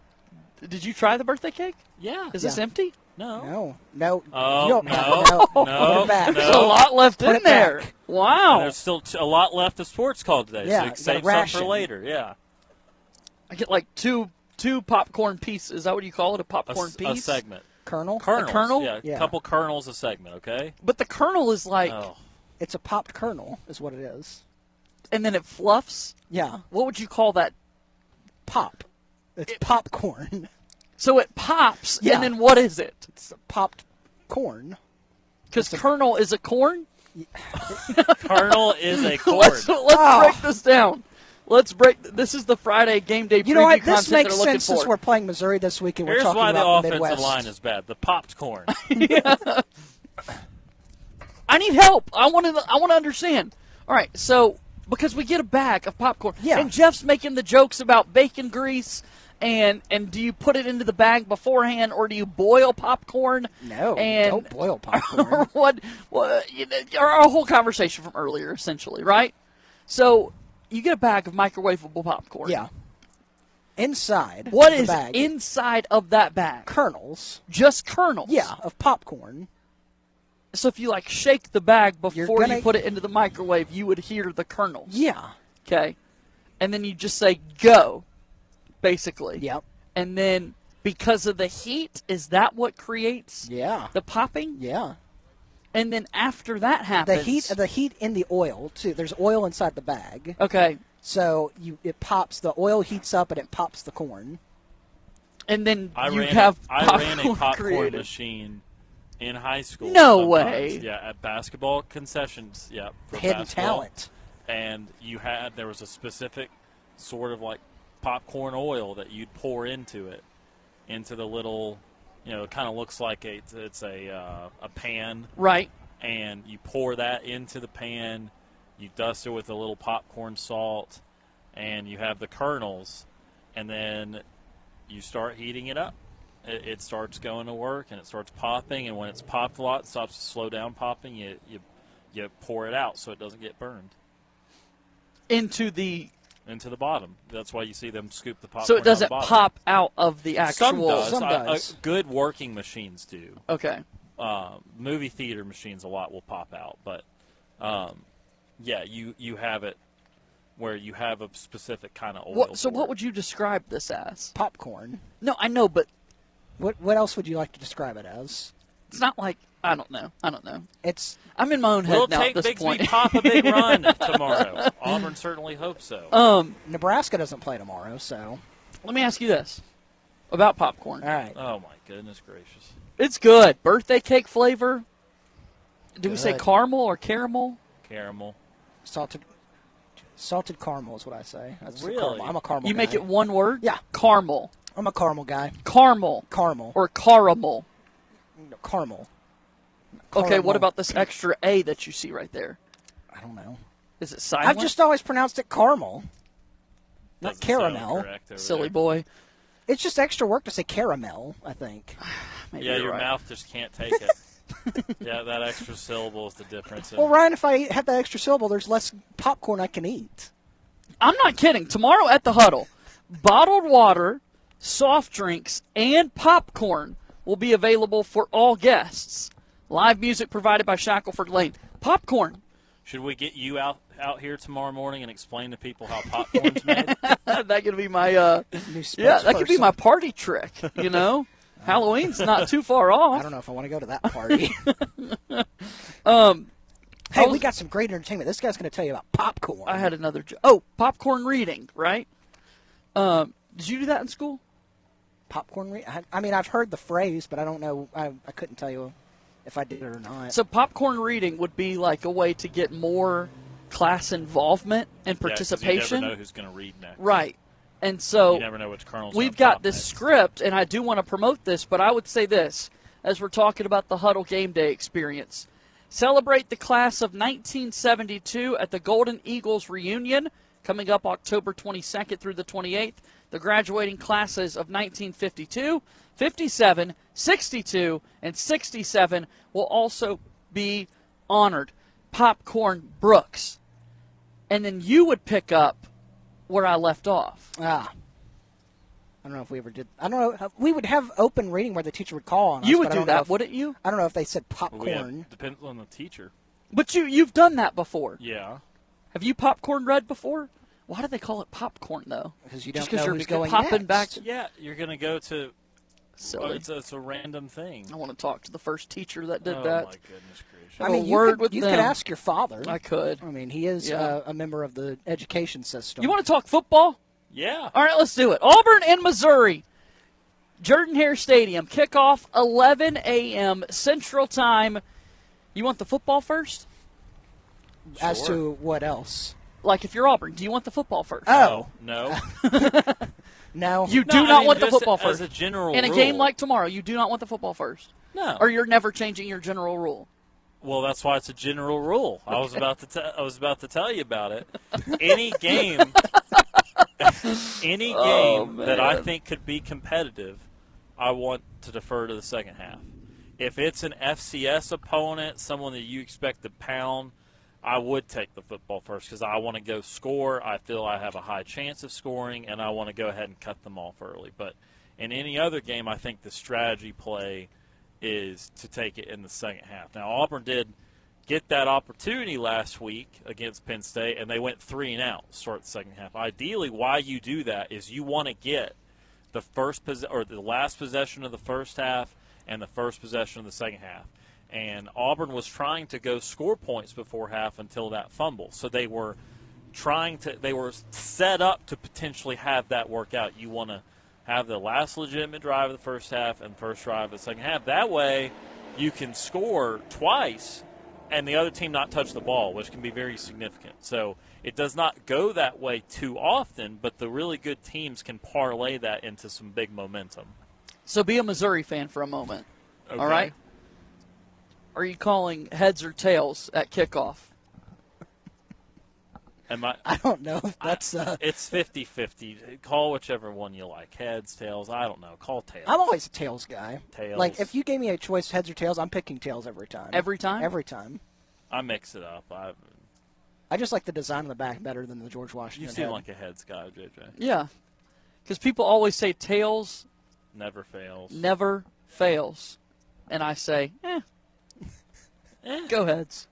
Did you try the birthday cake? Yeah. Is Yeah. this empty? No. no, no. Oh, you don't no, have no, no, Put it back. no. There's a lot left Put in there. back. Wow. There's still t- a lot left of sports call today, Yeah, so you you can save some for later. Yeah. I get like two two popcorn pieces. Is that what you call it? A A, popcorn s- piece? a segment. Kernel. Kernels. kernel? Yeah, Yeah. a couple kernels a segment, okay? But the kernel is like, Oh. It's a popped kernel, is what it is. And then it fluffs. Yeah, What would you call that? pop. It's popcorn. So it pops, Yeah. and then what is it? It's popped corn. Because kernel is a corn. Kernel is a corn. let's let's Oh. break this down. Let's break. This is the Friday game day You know what? This makes they're looking sense since we're playing Missouri this week and we're Here's talking why the about the offensive Midwest. line is bad. The popped corn. I need help. I want to. I want to understand. All right, so because we get a bag of popcorn, Yeah. and Jeff's making the jokes about bacon grease, and and do you put it into the bag beforehand, or do you boil popcorn? No, and don't boil popcorn. what? what you know, our, whole conversation from earlier, essentially, right? So you get a bag of microwavable popcorn. yeah. Inside. What is bag, inside of that bag? kernels? Just kernels. Yeah, of popcorn. So if you like shake the bag before gonna- you put it into the microwave, you would hear the kernels. Yeah. Okay. And then you just say go, basically. Yep. And then because of the heat, is that what creates Yeah. the popping? Yeah. And then after that happens, The happens, heat the heat in the oil too. There's oil inside the bag. Okay. So you it pops the oil heats up and it pops the corn. And then I you ran have a, I ran a popcorn popcorn created. machine in high school. No sometimes. way. Yeah, at basketball concessions. Yeah, for Hidden basketball. talent. And you had there was a specific sort of like popcorn oil that you'd pour into it, into the little, you know, it kind of looks like a it's a uh, a pan, Right. and you pour that into the pan. You dust it with a little popcorn salt, and you have the kernels, and then you start heating it up. It, it starts going to work, and it starts popping. And when it's popped a lot, it stops to slow down popping. You you you pour it out so it doesn't get burned Into the into the bottom. That's why you see them scoop the popcorn. so it doesn't pop out of the actual. Some does. Some I- I- does. good working machines do. Okay. uh, movie theater machines a lot will pop out, but um, yeah, you you have it where you have a specific kind of oil. What, so for what would you describe this as? Popcorn. No, I know, but What what else would you like to describe it as? it's not like I don't know. I don't know. It's I'm in my own head We'll now take at this Bigsby point. Pop a big run tomorrow. Auburn certainly hopes so. um, Nebraska doesn't play tomorrow, so let me ask you this about popcorn. all right. oh my goodness gracious! It's good. Birthday cake flavor. Do we say caramel or caramel? Caramel. Salted salted caramel is what I say. That's Really? caramel. I'm a caramel. You make it one word? Yeah. Caramel. I'm a caramel guy. Caramel. Caramel Or caramel. No, caramel. Okay, what about this extra A that you see right there? I don't know. Is it silent? I've just always pronounced it caramel, not Doesn't sound caramel. Silly there. boy. It's just extra work to say caramel. I think. Maybe Yeah, your right. mouth just can't take it. yeah, that extra syllable is the difference. in- Well, Ryan, if I have that extra syllable, there's less popcorn I can eat. I'm not kidding. Tomorrow at the huddle, bottled water, soft drinks, and popcorn will be available for all guests. Live music provided by Shackelford Lane. Popcorn. Should we get you out out here tomorrow morning and explain to people how popcorn's made? that could be my uh, New yeah. That could be my party trick. You know, Halloween's not too far off. I don't know if I want to go to that party. Um, hey, was- we got some great entertainment. This guy's going to tell you about popcorn. I had another. Jo- oh, popcorn reading. Right. Um, did you do that in school? Popcorn. Re- I, I mean, I've heard the phrase, but I don't know. I, I couldn't tell you if I did it or not. So popcorn reading would be like a way to get more class involvement and Yeah, 'cause participation. you never know who's going to read next. Right. And so You never know which kernel's we've got this next. script, and I do want to promote this, but I would say this as we're talking about the Huddle Game Day experience. Celebrate the class of 1972 at the Golden Eagles reunion coming up October 22nd through the 28th. The graduating classes of 1952, 57, 62, and 67 will also be honored. Popcorn Brooks. And then you would pick up where I left off. ah. I don't know if we ever did. I don't know. We would have open reading where the teacher would call on us. You would do that, if- wouldn't you? I don't know if they said Well, we popcorn. depends on the teacher. But you you've done that before. Yeah. Have you popcorn read before? Why do they call it popcorn though? Because you don't know you're who's going popping next. back. Yeah, you're going to go to. Silly. Oh, it's, a, it's a random thing. I want to talk to the first teacher that did that. oh that. my goodness gracious! I Have mean, a you, word could, with you them. could ask your father. I could. I mean, he is Yeah. uh, a member of the education system. You want to talk football? Yeah. All right, let's do it. Auburn and Missouri. Jordan Hare Stadium kickoff 11 a.m. Central Time. You want the football first? as Sure. to what else? Like if you're Auburn, do you want the football first? Oh No. no, You No, do I not mean, want the just football as first. a general In a game rule. like tomorrow, you do not want the football first. No. Or you're never changing your general rule. Well, that's why it's a general rule. I was about to te- I was about to tell you about it. Any game, any oh, game Oh, that I man. think could be competitive, I want to defer to the second half. If it's an FCS opponent, someone that you expect to pound, I would take the football first because I want to go score. I feel I have a high chance of scoring, and I want to go ahead and cut them off early. But in any other game, I think the strategy play is to take it in the second half. Now Auburn did get that opportunity last week against Penn State, and they went three and out start the second half. Ideally, why you do that is you want to get the first pos- or the last possession of the first half and the first possession of the second half. And Auburn was trying to go score points before half until that fumble, so they were trying to they were set up to potentially have that work out. You want to have the last legitimate drive of the first half and first drive of the second half. That way, you can score twice and the other team not touch the ball, which can be very significant. So it does not go that way too often, but the really good teams can parlay that into some big momentum. So be a Missouri fan for a moment. Okay? All right? Are you calling heads or tails at kickoff? Am I, I don't know if that's. Uh, it's 50 50. Call whichever one you like. Heads, tails, I don't know. Call tails. I'm always a tails guy. Tails. Like if you gave me a choice, heads or tails, I'm picking tails every time. Every time? Every time. I mix it up. I, I just like the design on the back better than the George Washington. you seem head. like a heads guy, JJ. Yeah. Because people always say tails Never fails. never fails. And I say, eh, Eh, go heads.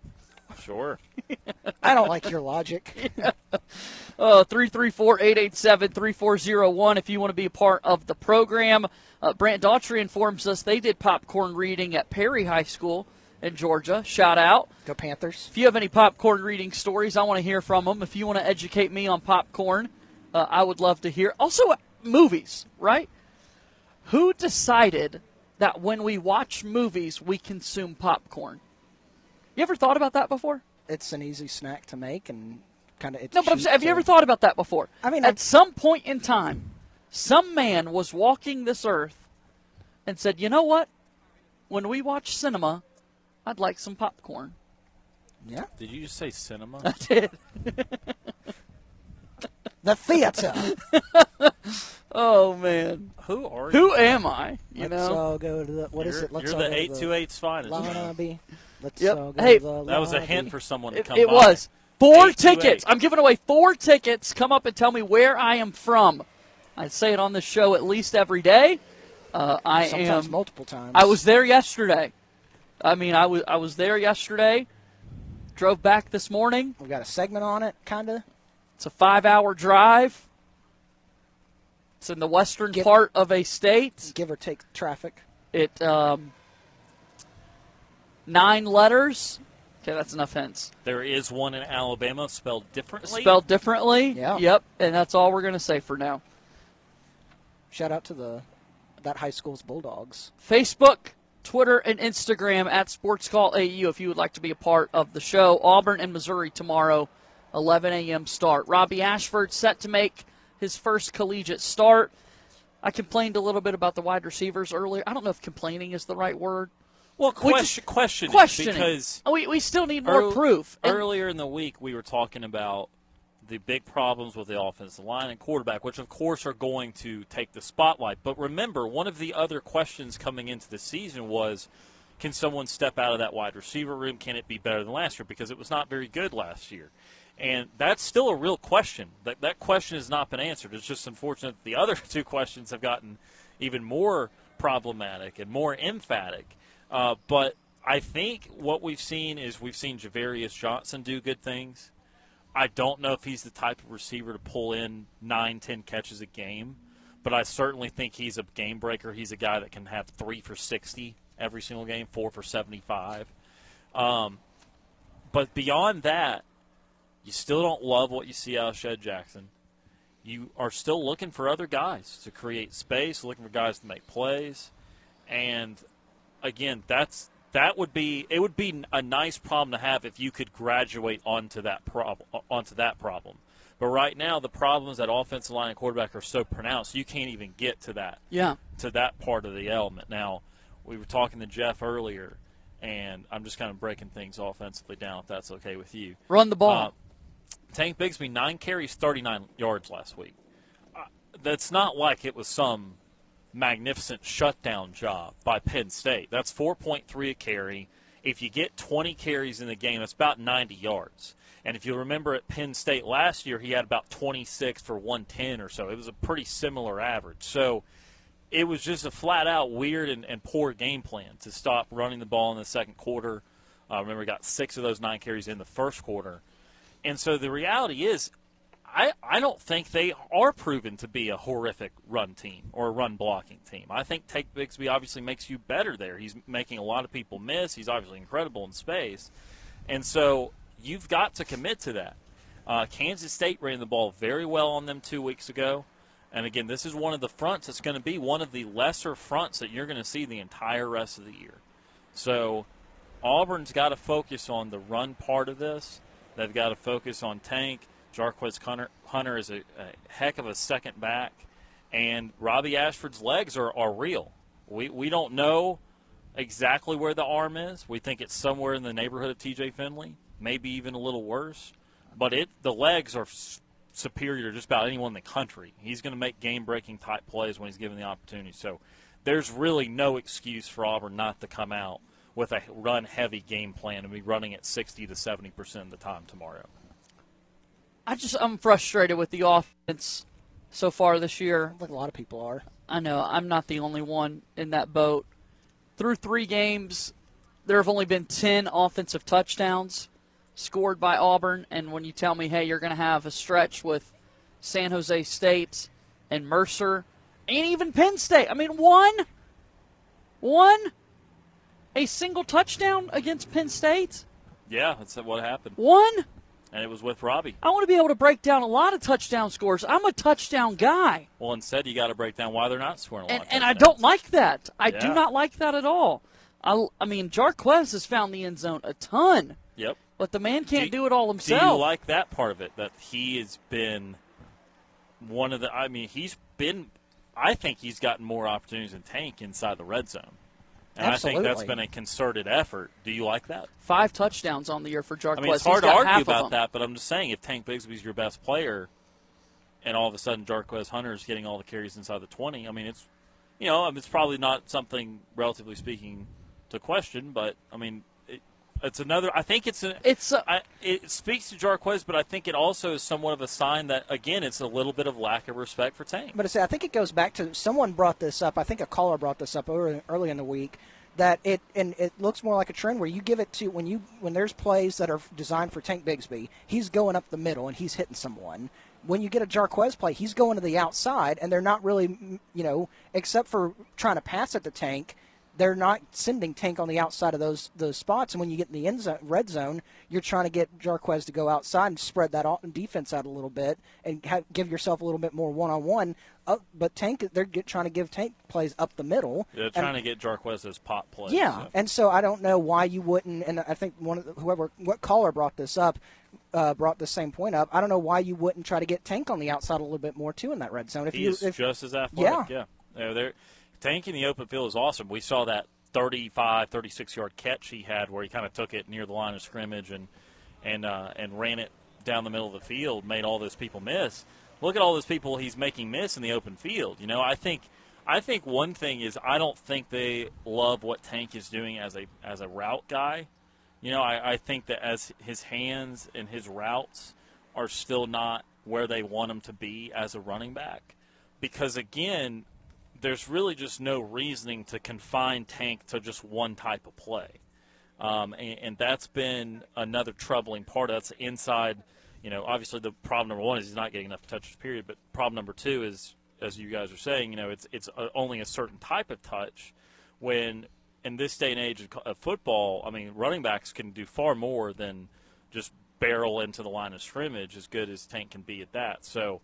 sure. I don't like your logic. Uh, 334-887-3401 if you want to be a part of the program. Uh, Brant Daughtry informs us they did popcorn reading at Perry High School in Georgia. Shout out. Go Panthers. If you have any popcorn reading stories, I want to hear from them. If you want to educate me on popcorn, uh, I would love to hear. Also, movies, right? Who decided that when we watch movies, we consume popcorn? You ever thought about that before? It's an easy snack to make and kind of. No, but I'm saying, have you ever thought about that before? I mean, at I've- some point in time, some man was walking this earth and said, "You know what? When we watch cinema, I'd like some popcorn." Yeah. Did you just say cinema? I did. The theater. oh man, Who are you? who am I? You Let's know. all go to the. What is You're- it? Let's you're all the go to 828's finest. Lobby. Let's Yep. all go Hey, the That was a hint for someone to come it by. was four 828. tickets. I'm giving away four tickets. Come up and tell me where I am from. I say it on the show at least every day. Uh, I Sometimes am multiple times. I was there yesterday. I mean, I was I was there yesterday. Drove back this morning. We got a segment on it, kind of. It's a five-hour drive. It's in the western Give- part of a state. Give or take traffic. It um, nine letters. Okay, that's enough hints. There is one in Alabama spelled differently. Spelled differently. Yeah. Yep. And that's all we're gonna say for now. Shout out to the that high school's Bulldogs. Facebook, Twitter, and Instagram at Sports Call AU if you would like to be a part of the show. Auburn and Missouri tomorrow, 11 a.m. start. Robbie Ashford set to make his first collegiate start. I complained a little bit about the wide receivers earlier. I don't know if complaining is the right word. Well, We question, questioning, because we, we still need more earl- proof. And- Earlier in the week, we were talking about the big problems with the offensive line and quarterback, which of course are going to take the spotlight. But remember, one of the other questions coming into the season was, can someone step out of that wide receiver room? Can it be better than last year? Because it was not very good last year. And that's still a real question. That that question has not been answered. It's just unfortunate that the other two questions have gotten even more problematic and more emphatic. Uh, but I think what we've seen is we've seen Ja'Varrius Johnson do good things. I don't know if he's the type of receiver to pull in nine, ten catches a game, but I certainly think he's a game breaker. He's a guy that can have three for sixty every single game, four for seventy-five. Um, but beyond that, you still don't love what you see out of Shed Jackson. You are still looking for other guys to create space, looking for guys to make plays, and again, that's that would be it would be a nice problem to have if you could graduate onto that problem onto that problem. But right now, the problems at offensive line and quarterback are so pronounced, you can't even get to that yeah. to that part of the element. Now, we were talking to Jeff earlier, and I'm just kind of breaking things offensively down, if that's okay with you. Run the ball. Uh, Tank Bigsby, nine carries, 39 yards last week. Uh, that's not like it was some magnificent shutdown job by Penn State. That's 4.3 a carry. If you get 20 carries in the game, that's about 90 yards. And if you remember at Penn State last year, he had about 26 for 110 or so. It was a pretty similar average. So it was just a flat out weird and, and poor game plan to stop running the ball in the second quarter. Uh, remember, he got six of those nine carries in the first quarter. And so the reality is, I, I don't think they are proven to be a horrific run team or a run blocking team. I think Tank Bigsby obviously makes you better there. He's making a lot of people miss. He's obviously incredible in space. And so you've got to commit to that. Uh, Kansas State ran the ball very well on them two weeks ago. And again, this is one of the fronts that's going to be one of the lesser fronts that you're going to see the entire rest of the year. So Auburn's got to focus on the run part of this. They've got to focus on Tank. Jarquez Hunter, Hunter is a, a heck of a second back. And Robbie Ashford's legs are, are real. We, we don't know exactly where the arm is. We think it's somewhere in the neighborhood of TJ Finley, maybe even a little worse. But it the legs are superior to just about anyone in the country. He's going to make game breaking type plays when he's given the opportunity. So there's really no excuse for Auburn not to come out with a run heavy game plan and be running at 60 to 70 percent of the time tomorrow. I just I'm frustrated with the offense so far this year. Like a lot of people are. I know I'm not the only one in that boat. Through three games, there have only been ten offensive touchdowns. scored by Auburn, and when you tell me, hey, you're going to have a stretch with San Jose State and Mercer, and even Penn State. I mean, one, one, a single touchdown against Penn State. Yeah, that's what happened. One. And it was with Robbie. I want to be able to break down a lot of touchdown scores. I'm a touchdown guy. Well, instead, you got to break down why they're not scoring a lot. And, and I don't like that. I yeah. do not like that at all. I, I mean, Jarquez has found the end zone a ton. Yep. But the man can't do, do, it all himself. Do you like that part of it? That he has been one of the. I mean, he's been. I think he's gotten more opportunities than Tank inside the red zone. And Absolutely. I think that's been a concerted effort. Do you like that? Five touchdowns on the year for Jarquez. I mean, it's hard to argue about that, but I'm just saying if Tank Bigsby's your best player, and all of a sudden Jarquez Hunter's getting all the carries inside the 20, I mean, it's you know, it's probably not something relatively speaking to question, but I mean, it's another. I think it's a. It's a, I, it speaks to Jarquez, but I think it also is somewhat of a sign that again, it's a little bit of lack of respect for Tank. But I say, I think it goes back to someone brought this up. I think a caller brought this up early, early in the week that it and it looks more like a trend where you give it to when you when there's plays that are designed for Tank Bigsby, he's going up the middle and he's hitting someone. When you get a Jarquez play, he's going to the outside, and they're not really, you know, except for trying to pass at the tank they're not sending Tank on the outside of those those spots. And when you get in the end zone, red zone, you're trying to get Jarquez to go outside and spread that defense out a little bit and have, give yourself a little bit more one on one. But Tank, they're get, trying to give Tank plays up the middle. They're trying to get Jarquez as pop plays. Yeah, so. and so I don't know why you wouldn't. And I think one of the, whoever what caller brought this up. Uh, brought the same point up. I don't know why you wouldn't try to get Tank on the outside a little bit more too in that red zone. If He's you, if, just as athletic, yeah, yeah. they're Tank in the open field is awesome. We saw that 35, 36 yard catch he had where he kind of took it near the line of scrimmage and and uh, and ran it down the middle of the field, made all those people miss. Look at all those people he's making miss in the open field. You know, I think I think one thing is I don't think they love what Tank is doing as a as a route guy. You know, I, I think that as his hands and his routes are still not where they want him to be as a running back. Because again, there's really just no reasoning to confine Tank to just one type of play. Um, and, and, that's been another troubling part. That's inside, you know, obviously the problem number one is he's not getting enough touches, period. But problem number two is, as you guys are saying, you know, it's, it's a, only a certain type of touch when in this day and age of, football, I mean, running backs can do far more than just barrel into the line of scrimmage as good as Tank can be at that. So,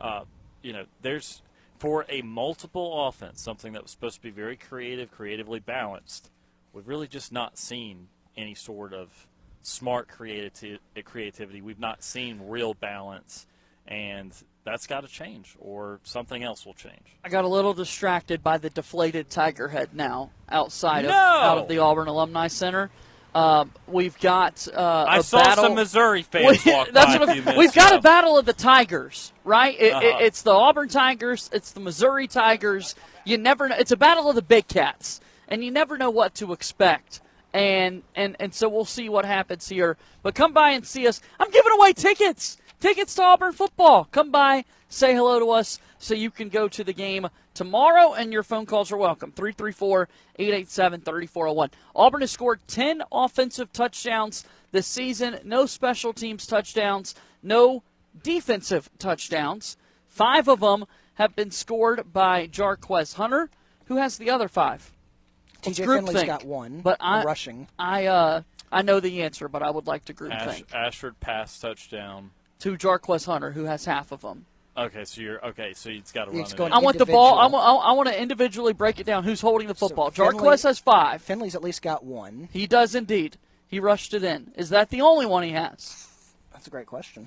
uh, you know, there's for a multiple offense, something that was supposed to be very creative, creatively balanced, we've really just not seen any sort of smart creativity. creativity. We've not seen real balance, and that's got to change, or something else will change. I got a little distracted by the deflated tiger head now outside no! of out of the Auburn Alumni Center. Um, we've got uh, I saw battle. some Missouri fans walk that's by. What, we've got a battle of the Tigers, right? It, uh-huh. it, it's the Auburn Tigers, it's the Missouri Tigers. You never know. It's a battle of the big cats, and you never know what to expect. And and and so we'll see what happens here. But come by and see us. I'm giving away tickets, tickets to Auburn football. Come by, say hello to us, so you can go to the game tomorrow, and your phone calls are welcome. 334 887 3401. Auburn has scored 10 offensive touchdowns this season, no special teams touchdowns, no defensive touchdowns. Five of them have been scored by Jarquez Hunter. Who has the other five? TJ Finley's think. got one, but I, rushing. I uh, I know the answer, but I would like to group Ash, think. Ashford pass touchdown to Jarquez Hunter, who has half of them. Okay, so you're okay. So he's got to It's run. going it. I want the ball. I want, I want to individually break it down. Who's holding the football? So Finley- Jarquez has five. Finley's at least got one. He does indeed. He rushed it in. Is that the only one he has? That's a great question.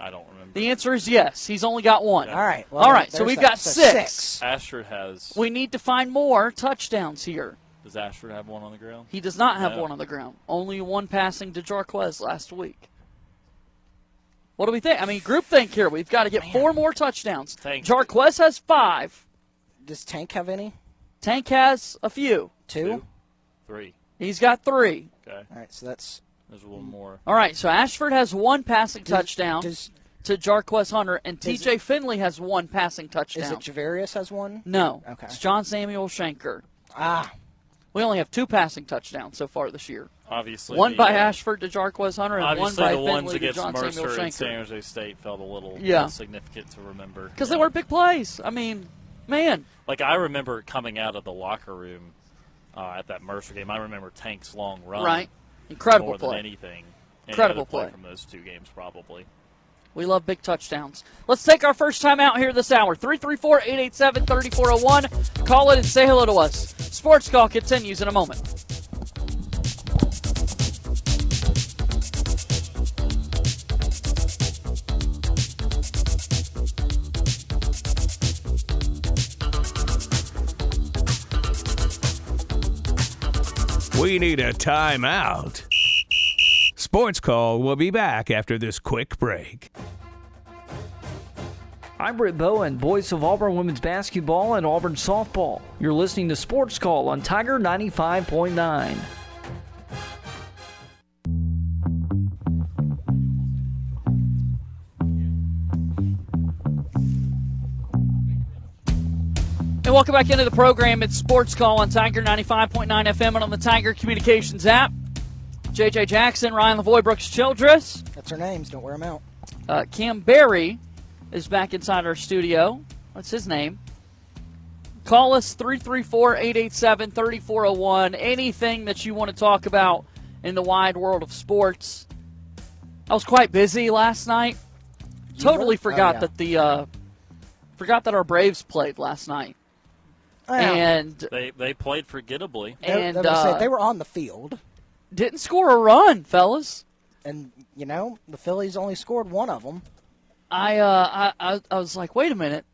I don't remember. The answer is yes. He's only got one. All right. Well, All right. So we've that. got So six. six. Ashford has. We need to find more touchdowns here. Does Ashford have one on the ground? He does not have No. one on the ground. Only one passing to Jarquez last week. What do we think? I mean, group think here. We've got to get four more touchdowns. Tank. Jarquez has five. Does Tank have any? Tank has a few. Two. Two. Three. He's got three. Okay. All right. So that's. There's one more. All right, so Ashford has one passing touchdown Does to Jarquez Hunter, and Is TJ Finley has one passing touchdown. is it Ja'Varrius has one? no, Okay. it's John Samuel Shenker. Ah, We only have two passing touchdowns so far this year. Obviously, one the, by uh, Ashford to Jarquez Hunter, and one by the ones to against John Mercer Samuel Shenker. San Jose State felt a little Yeah. significant to remember. Because they were big plays. I mean, man. Like I remember coming out of the locker room uh, at that Mercer game. I remember Tank's long run. Right. Incredible more play. than anything. Any Incredible play play. from those two games, probably. We love big touchdowns. Let's take our first time out here this hour. 334 887 3401. Call it and say hello to us. Sports Call continues in a moment. We need a timeout. Sports Call will be back after this quick break. I'm Britt Bowen, voice of Auburn women's basketball and Auburn softball. You're listening to Sports Call on Tiger 95.9. And welcome back into the program. It's Sports Call on Tiger 95.9 FM and on the Tiger Communications app. JJ Jackson, Ryan Lavoie, Brooks Childress. That's our names. Don't wear them out. Uh, Cam Barry is back inside our studio. What's his name? Call us 334 887 3401. Anything that you want to talk about in the wide world of sports. I was quite busy last night. You Totally were? forgot Oh, yeah. that the uh, forgot that our Braves played last night. Oh, yeah. And They they played forgettably. They- and they, would say uh, they were on the field, didn't score a run, fellas. and you know the Phillies only scored one of them. I, uh, I, I, I was like, wait a minute,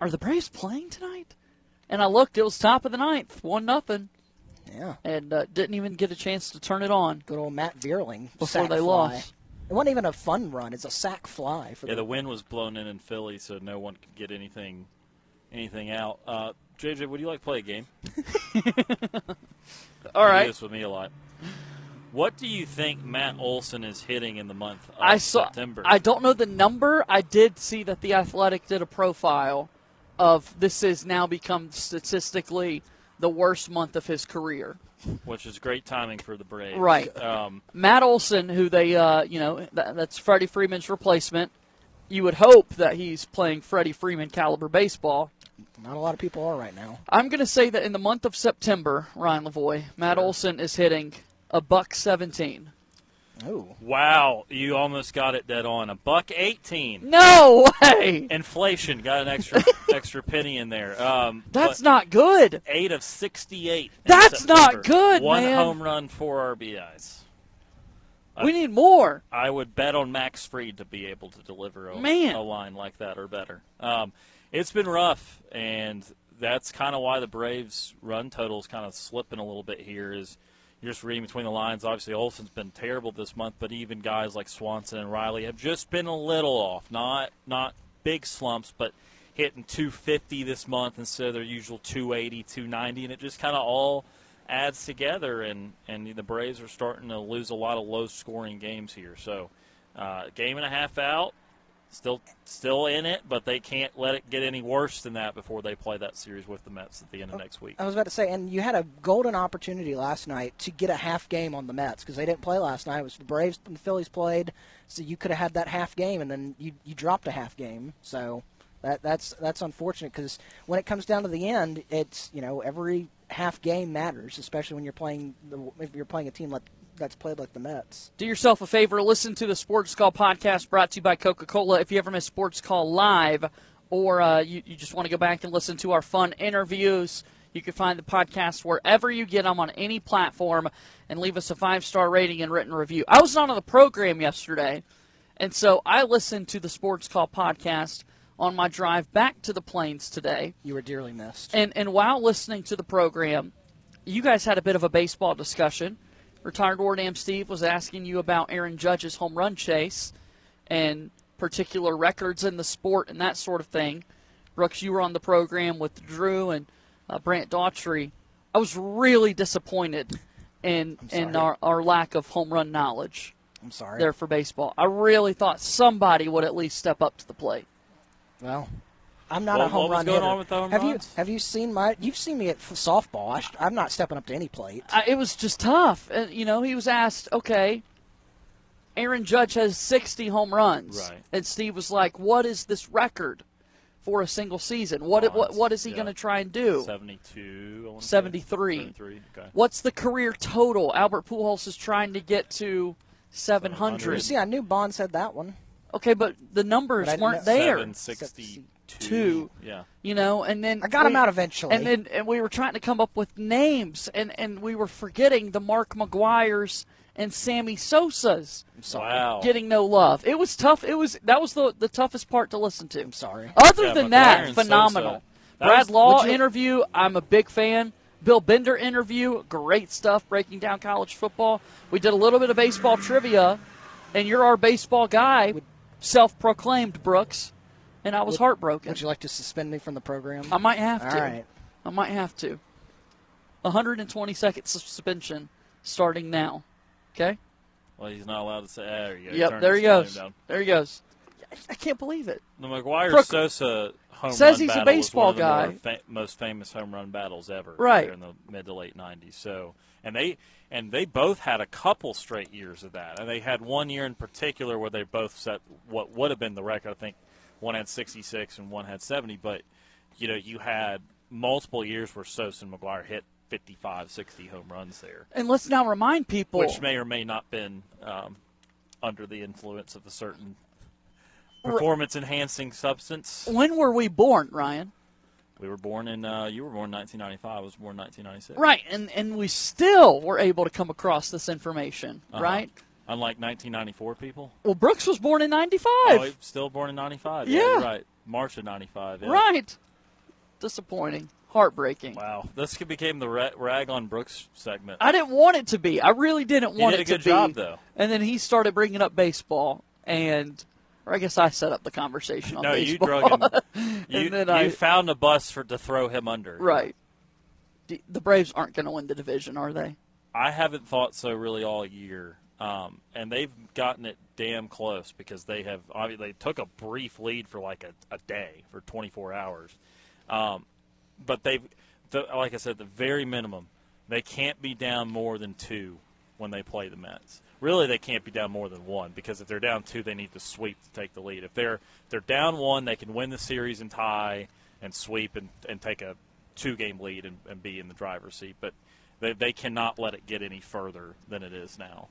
are the Braves playing tonight? And I looked; it was top of the ninth, one nothing, Yeah, and uh, didn't even get a chance to turn it on. good old Matt Vierling Before they fly. lost. It wasn't even a fun run; it's a sack fly for Yeah, the. the wind was blown in in Philly, so no one could get anything anything out. Uh, JJ, would you like to play a game? All You do right, this with me a lot. What do you think Matt Olson is hitting in the month of I saw. September? I don't know the number. I did see that the Athletic did a profile of this has now become statistically the worst month of his career. which is great timing for the Braves. Right. Um, Matt Olson, who they, uh, you know, that, that's Freddie Freeman's replacement. You would hope that he's playing Freddie Freeman caliber baseball. Not a lot of people are right now. I'm going to say that in the month of September, Ryan Lavoie, Matt Olson is hitting a buck 17. Oh, wow, you almost got it dead on. A buck eighteen. No way! Inflation got an extra extra penny in there. Um, That's not good. eight of sixty-eight. in That's not September. good, One man. home run, four RBIs. We need more. I would bet on Max Fried to be able to deliver a, Man. a line like that or better. Um, it's been rough, and that's kind of why the Braves' run total is kind of slipping a little bit here. Is you're just reading between the lines. Obviously, Olson's been terrible this month, but even guys like Swanson and Riley have just been a little off. Not not big slumps, but hitting 250 this month instead of their usual 280, 290, and it just kind of all adds together, and, and the Braves are starting to lose a lot of low scoring games here. So, uh, game and a half out, still still in it, but they can't let it get any worse than that before they play that series with the Mets at the end of next week. I was about to say, and you had a golden opportunity last night to get a half game on the Mets because they didn't play last night. It was the Braves and the Phillies played, so you could have had that half game, and then you you dropped a half game. So that that's that's unfortunate because when it comes down to the end, it's you know every half game matters, especially when you're playing the, if you're playing a team like that's played like the Mets. Do yourself a favor, listen to the Sports Call podcast brought to you by Coca Cola. If you ever miss Sports Call live or uh, you, you just want to go back and listen to our fun interviews, you can find the podcast wherever you get them on any platform and leave us a five star rating and written review. I was not on the program yesterday, and so I listened to the Sports Call podcast on my drive back to the plains today. You were dearly missed. And and while listening to the program, you guys had a bit of a baseball discussion. Retired War Dam Steve was asking you about Aaron Judge's home run chase and particular records in the sport and that sort of thing. Brooks, you were on the program with Drew and uh, Brant Daughtry. I was really disappointed in in our, our lack of home run knowledge I'm sorry. there for baseball. I really thought somebody would at least step up to the plate. Well, I'm not What- a home what was run going hitter. on with the home have runs? you have you seen my? You've seen me at softball. I sh- I'm not stepping up to any plate. I, it was just tough. And, you know, he was asked, okay, Aaron Judge has 60 home runs. Right. And Steve was like, what is this record for a single season? What what, what is he yeah. going to try and do? 72. I 73. 73. Okay. What's the career total? Albert Pujols is trying to get to 700. 700. You see, I knew Bond said that one. Okay, but the numbers But weren't know- there. 762. Two. Yeah. You know, and then I got him out eventually. And then and we were trying to come up with names, and and we were forgetting the Mark McGwire's and Sammy Sosa's Wow. getting no love. It was tough. It was that was the the toughest part to listen to. I'm sorry. Other Yeah, than McGuire that, phenomenal. That Brad was- Law would you- interview. I'm a big fan. Bill Bender interview. Great stuff breaking down college football. We did a little bit of baseball trivia, and you're our baseball guy, self-proclaimed Brooks, and I was Would- heartbroken. Would you like to suspend me from the program? I might have All to. right. I might have to. 120 second suspension starting now. Okay? Well, he's not allowed to say. Ah, there you go. Yep, there he goes. There he goes. I can't believe it. The McGwire Proc- Sosa home Says run he's a battle was baseball one of the guy. fa- most famous home run battles ever. Right. there in the mid to late '90s. So, and they and they both had a couple straight years of that, and they had one year in particular where they both set what would have been the record. I think one had 66 and one had 70. But you know, you had multiple years where Sosa and McGwire hit 55, 60 home runs there, And let's now remind people. which may or may not been um, under the influence of a certain performance enhancing substance. when were we born, Ryan? We were born in. Uh, you were born in 1995. I was born in 1996. Right, and and we still were able to come across this information, Uh-huh. right? Unlike 1994 people. Well, Brooks was born in 95. Oh, he still born in 95. Yeah, Yeah. right. March of 95. Yeah. Right. Disappointing. Heartbreaking. Wow. This became the rag on Brooks segment. I didn't want it to be. I really didn't You want did it a good to be. job, though. And then he started bringing up baseball, and or I guess I set up the conversation on no, you baseball. drug him. You, and then you I, found a bus for to throw him under. right. The Braves aren't going to win the division, are they? I haven't thought so really all year, um, and they've gotten it damn close because they have obviously they took a brief lead for like a, a day for 24 hours, um, but they've the, like I said, the very minimum they can't be down more than two when they play the Mets. Really, they can't be down more than one because if they're down two, they need to sweep to take the lead. If they're they're down one, they can win the series and tie and sweep and, and take a two game lead and, and be in the driver's seat. But they, they cannot let it get any further than it is now.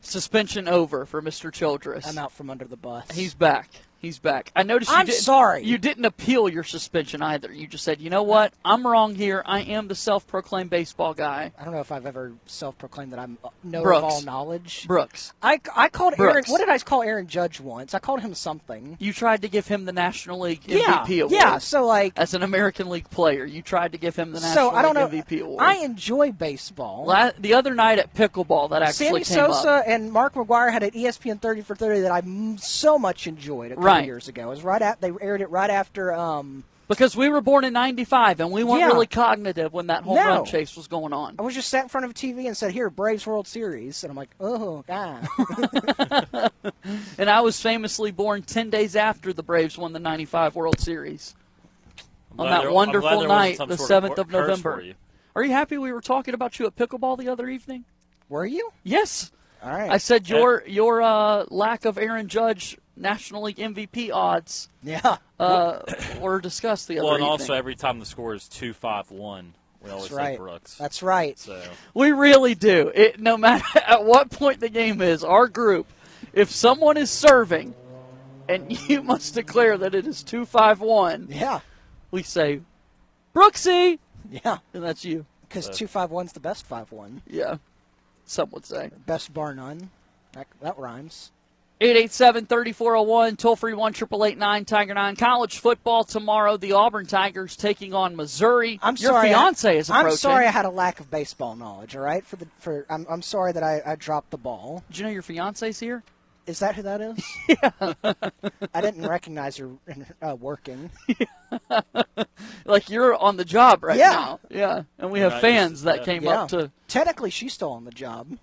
Suspension over for Mr. Childress. I'm out from under the bus. He's back. He's back. I noticed you I'm didn't, sorry. You didn't appeal your suspension either. You just said, you know what? I'm wrong here. I am the self-proclaimed baseball guy. I don't know if I've ever self-proclaimed that I'm uh, know Brooks. of all knowledge. Brooks. I, I called Aaron. What did I call Aaron Judge once? I called him something. You tried to give him the National League Yeah, MVP award. yeah. So like, As an American League player, you tried to give him the National so I don't know. League MVP award. I enjoy baseball. La- the other night at pickleball, that actually Sammy Sosa up. and Mark McGwire had an ESPN 30 for 30 that I m- so much enjoyed Right. years ago. It was right at they aired it right after. Um, Because we were born in '95, and we weren't Yeah. really cognitive when that home No. run chase was going on. I was just sat in front of a TV and said, "Here, Braves World Series," and I'm like, "Oh God." And I was famously born 10 days after the Braves won the 95 World Series. On that there- wonderful glad there wasn't night, the 7th of curse November. you. Are you happy we were talking about you at pickleball the other evening? Were you? Yes. All right. I said your your uh, lack of Aaron Judge National League MVP odds Yeah. uh, were discussed the other Well, and evening. also every time the score is two five one, we always That's say right. Brooks. That's right. So We really do. It no matter at what point the game is, our group, if someone is serving and you must declare that it is two five one, Yeah. we say Brooksy Yeah. and that's you. Because two five one's the best five one. Yeah. Some would say. Best bar none. That, that rhymes. 887-3401, toll free one triple eight nine Tiger nine. College football tomorrow. The Auburn Tigers taking on Missouri. I'm Your sorry. I- fiance is approaching. I'm sorry. I had a lack of baseball knowledge. All right. For the for I'm, I'm sorry that I, I dropped the ball. Did you know your fiance's here? Is that who that is? yeah. I didn't recognize her uh, working. Like you're on the job right Yeah. now. Yeah. And we have Right, fans just- that came Yeah. up to Technically, she's still on the job.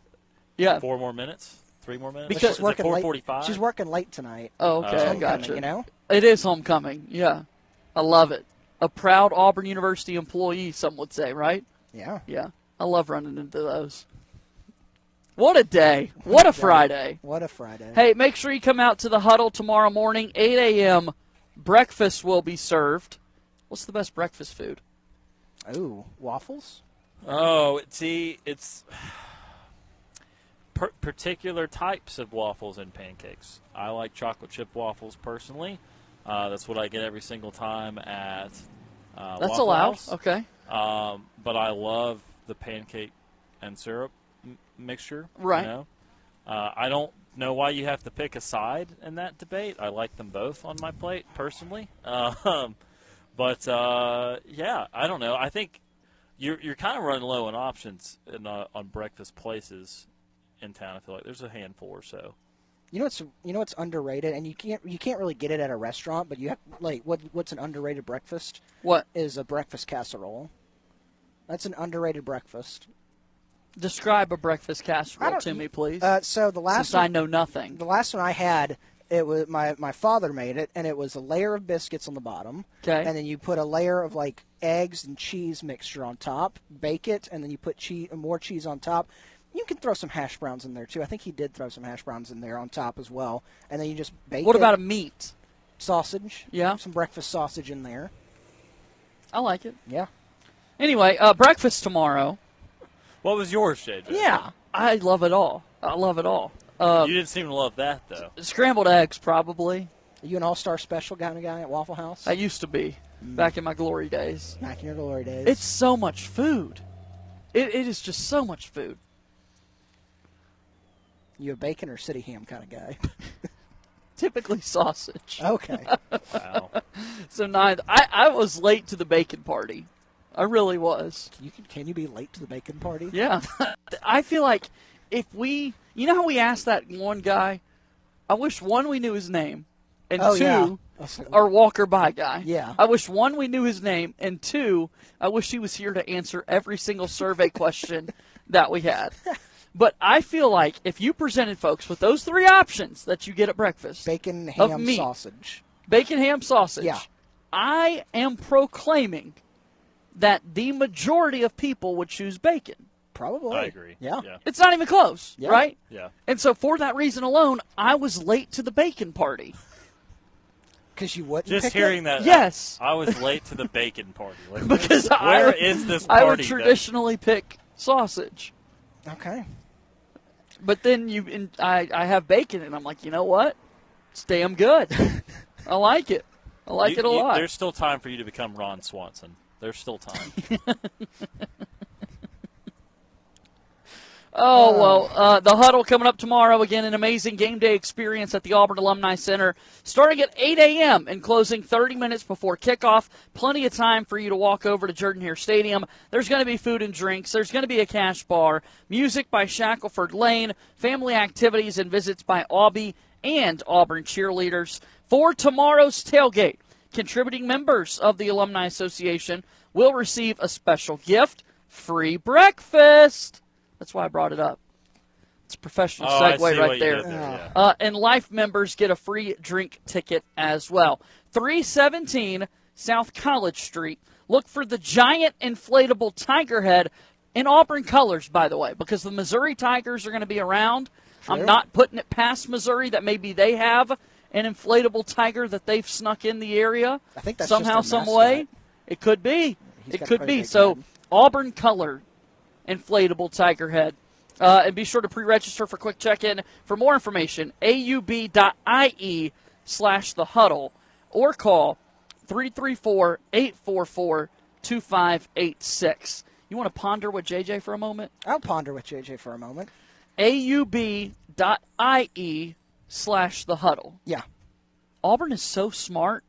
yeah. four more minutes, three more minutes. But Because- she's is working four late. forty five? She's working late tonight. Oh, okay, Oh. I Homecoming, gotcha. You know. It is homecoming. Yeah. I love it. A proud Auburn University employee, some would say, right? Yeah. Yeah. I love running into those. What a day. What a Friday. What a Friday. Hey, make sure you come out to the huddle tomorrow morning, 8 a.m. Breakfast will be served. What's the best breakfast food? Ooh, waffles? Oh, see, it's per- particular types of waffles and pancakes. I like chocolate chip waffles personally. Uh, that's what I get every single time at. Uh, That's Waffle allowed. House. Okay. Um, but I love the pancake and syrup m- mixture. you Right. know? Uh, I don't know why you have to pick a side in that debate. I like them both on my plate personally. Um, but uh, yeah, I don't know. I think you're you're kind of running low on options in, uh, on breakfast places in town. I feel like there's a handful or so. You know what's you know what's underrated, and you can't you can't really get it at a restaurant, but you have like what what's an underrated breakfast? What is a breakfast casserole? That's an underrated breakfast. Describe a breakfast casserole to me, please. Uh, so the last Since I know nothing. The last one I had, it was my my father made it, and it was a layer of biscuits on the bottom. 'Kay. And then you put a layer of like eggs and cheese mixture on top, bake it, and then you put cheese more cheese on top. You can throw some hash browns in there too. I think he did throw some hash browns in there on top as well. And then you just bake. It. What it. about a meat? Sausage. Yeah. Some breakfast sausage in there. I like it. Yeah. Anyway, uh, breakfast tomorrow. What was yours, JJ? Yeah, I love it all. I love it all. Uh, you didn't seem to love that though. scrambled eggs, probably. Are you an all star special kind of guy at Waffle House? I used to be back in my glory days. Back in your glory days. It's so much food. It, it is just so much food. You a bacon or city ham kind of guy? Typically sausage. Okay. wow. So neither. I, I was late to the bacon party. I really was. You can, can you be late to the bacon party? Yeah. I feel like if we, you know how we asked that one guy, I wish one we knew his name, and Oh, two, yeah. our Walker by guy. Yeah. I wish one we knew his name, and two, I wish he was here to answer every single survey question that we had. But I feel like if you presented folks with those three options that you get at breakfast Bacon, ham, meat, sausage. bacon, ham, sausage. Yeah. I am proclaiming that the majority of people would choose bacon. Probably. I agree. Yeah. Yeah. It's not even close, Yeah. right? Yeah. And so for that reason alone, I was late to the bacon party. Because you wouldn't Just pick hearing it? that. Uh, yes. I, I was late to the bacon party. Like, Because where I would, is this I would that- traditionally pick sausage. Okay. But then you, and I, I have bacon, and I'm like, you know what? It's damn good. I like it. I like You- it a you- lot. There's still time for you to become Ron Swanson. There's still time. Oh, well, uh, the huddle coming up tomorrow. Again, an amazing game day experience at the Auburn Alumni Center, starting at 8 a.m. and closing 30 minutes before kickoff. Plenty of time for you to walk over to Jordan Hare Stadium. There's going to be food and drinks. There's going to be a cash bar, music by Shackelford Lane, family activities and visits by Aubie and Auburn cheerleaders. For tomorrow's tailgate, contributing members of the Alumni Association will receive a special gift free breakfast. That's why I brought it up. It's a professional Oh, segue right there. there, yeah. Uh, and life members get a free drink ticket as well. 317 South College Street. Look for the giant inflatable tiger head in Auburn colors, by the way, because the Missouri Tigers are going to be around. I'm not putting it past Missouri that maybe they have an inflatable tiger that they've snuck in the area. I think that's somehow, some way. It could be. He's it could be. So head. Auburn color inflatable tiger head. Uh, and be sure to pre-register for quick check-in. For more information, aub.ie slash the huddle or call 334-844-2586. You want to ponder with JJ for a moment? I'll ponder with JJ for a moment. aub.ie slash the huddle. Yeah. Auburn is so smart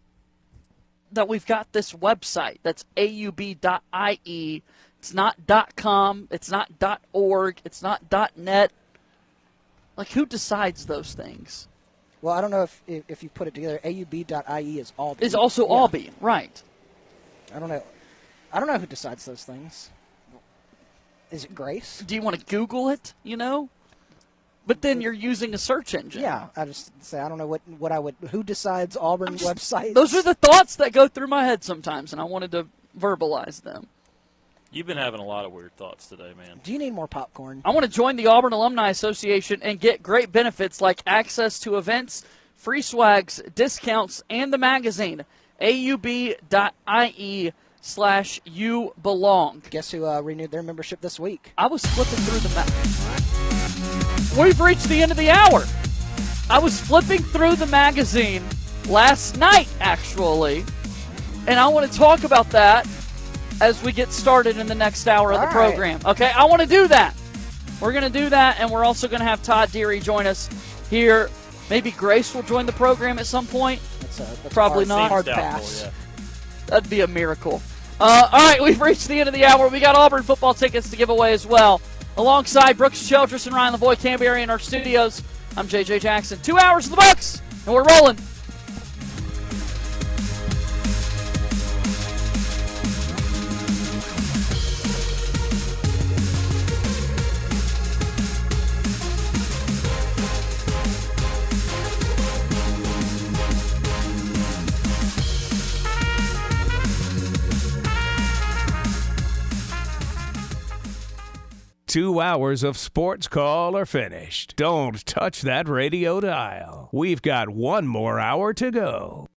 that we've got this website that's aub.ie. It's not .com. It's not .org. It's not .net. Like, who decides those things? Well, I don't know if if, if you put it together. AUB.IE is Albany. Is also Yeah. Right? I don't know. I don't know who decides those things. Is it Grace? Do you want to Google it? You know, But then you're using a search engine. Yeah, I just say I don't know what what I would. Who decides Auburn website? Those are the thoughts that go through my head sometimes, and I wanted to verbalize them. You've been having a lot of weird thoughts today, man. Do you need more popcorn? I want to join the Auburn Alumni Association and get great benefits like access to events, free swags, discounts, and the magazine. AUB.IE slash you belong. Guess who uh, renewed their membership this week? I was flipping through the ma- We've reached the end of the hour. I was flipping through the magazine last night, actually, and I want to talk about that as we get started in the next hour of the All right. program. Okay, I want to do that. We're going to do that, and we're also going to have Todd Deary join us here. Maybe Grace will join the program at some point. That's a, that's Probably a not. hard, Seems doubtful, pass. yeah. That'd be a miracle. Uh, all right, we've reached the end of the hour. We got Auburn football tickets to give away as well. Alongside Brooks Childress and Ryan Lavoie Canberry in our studios, I'm JJ Jackson. Two hours of the Bucks, and we're rolling. Two hours of sports call are finished. Don't touch that radio dial. We've got one more hour to go.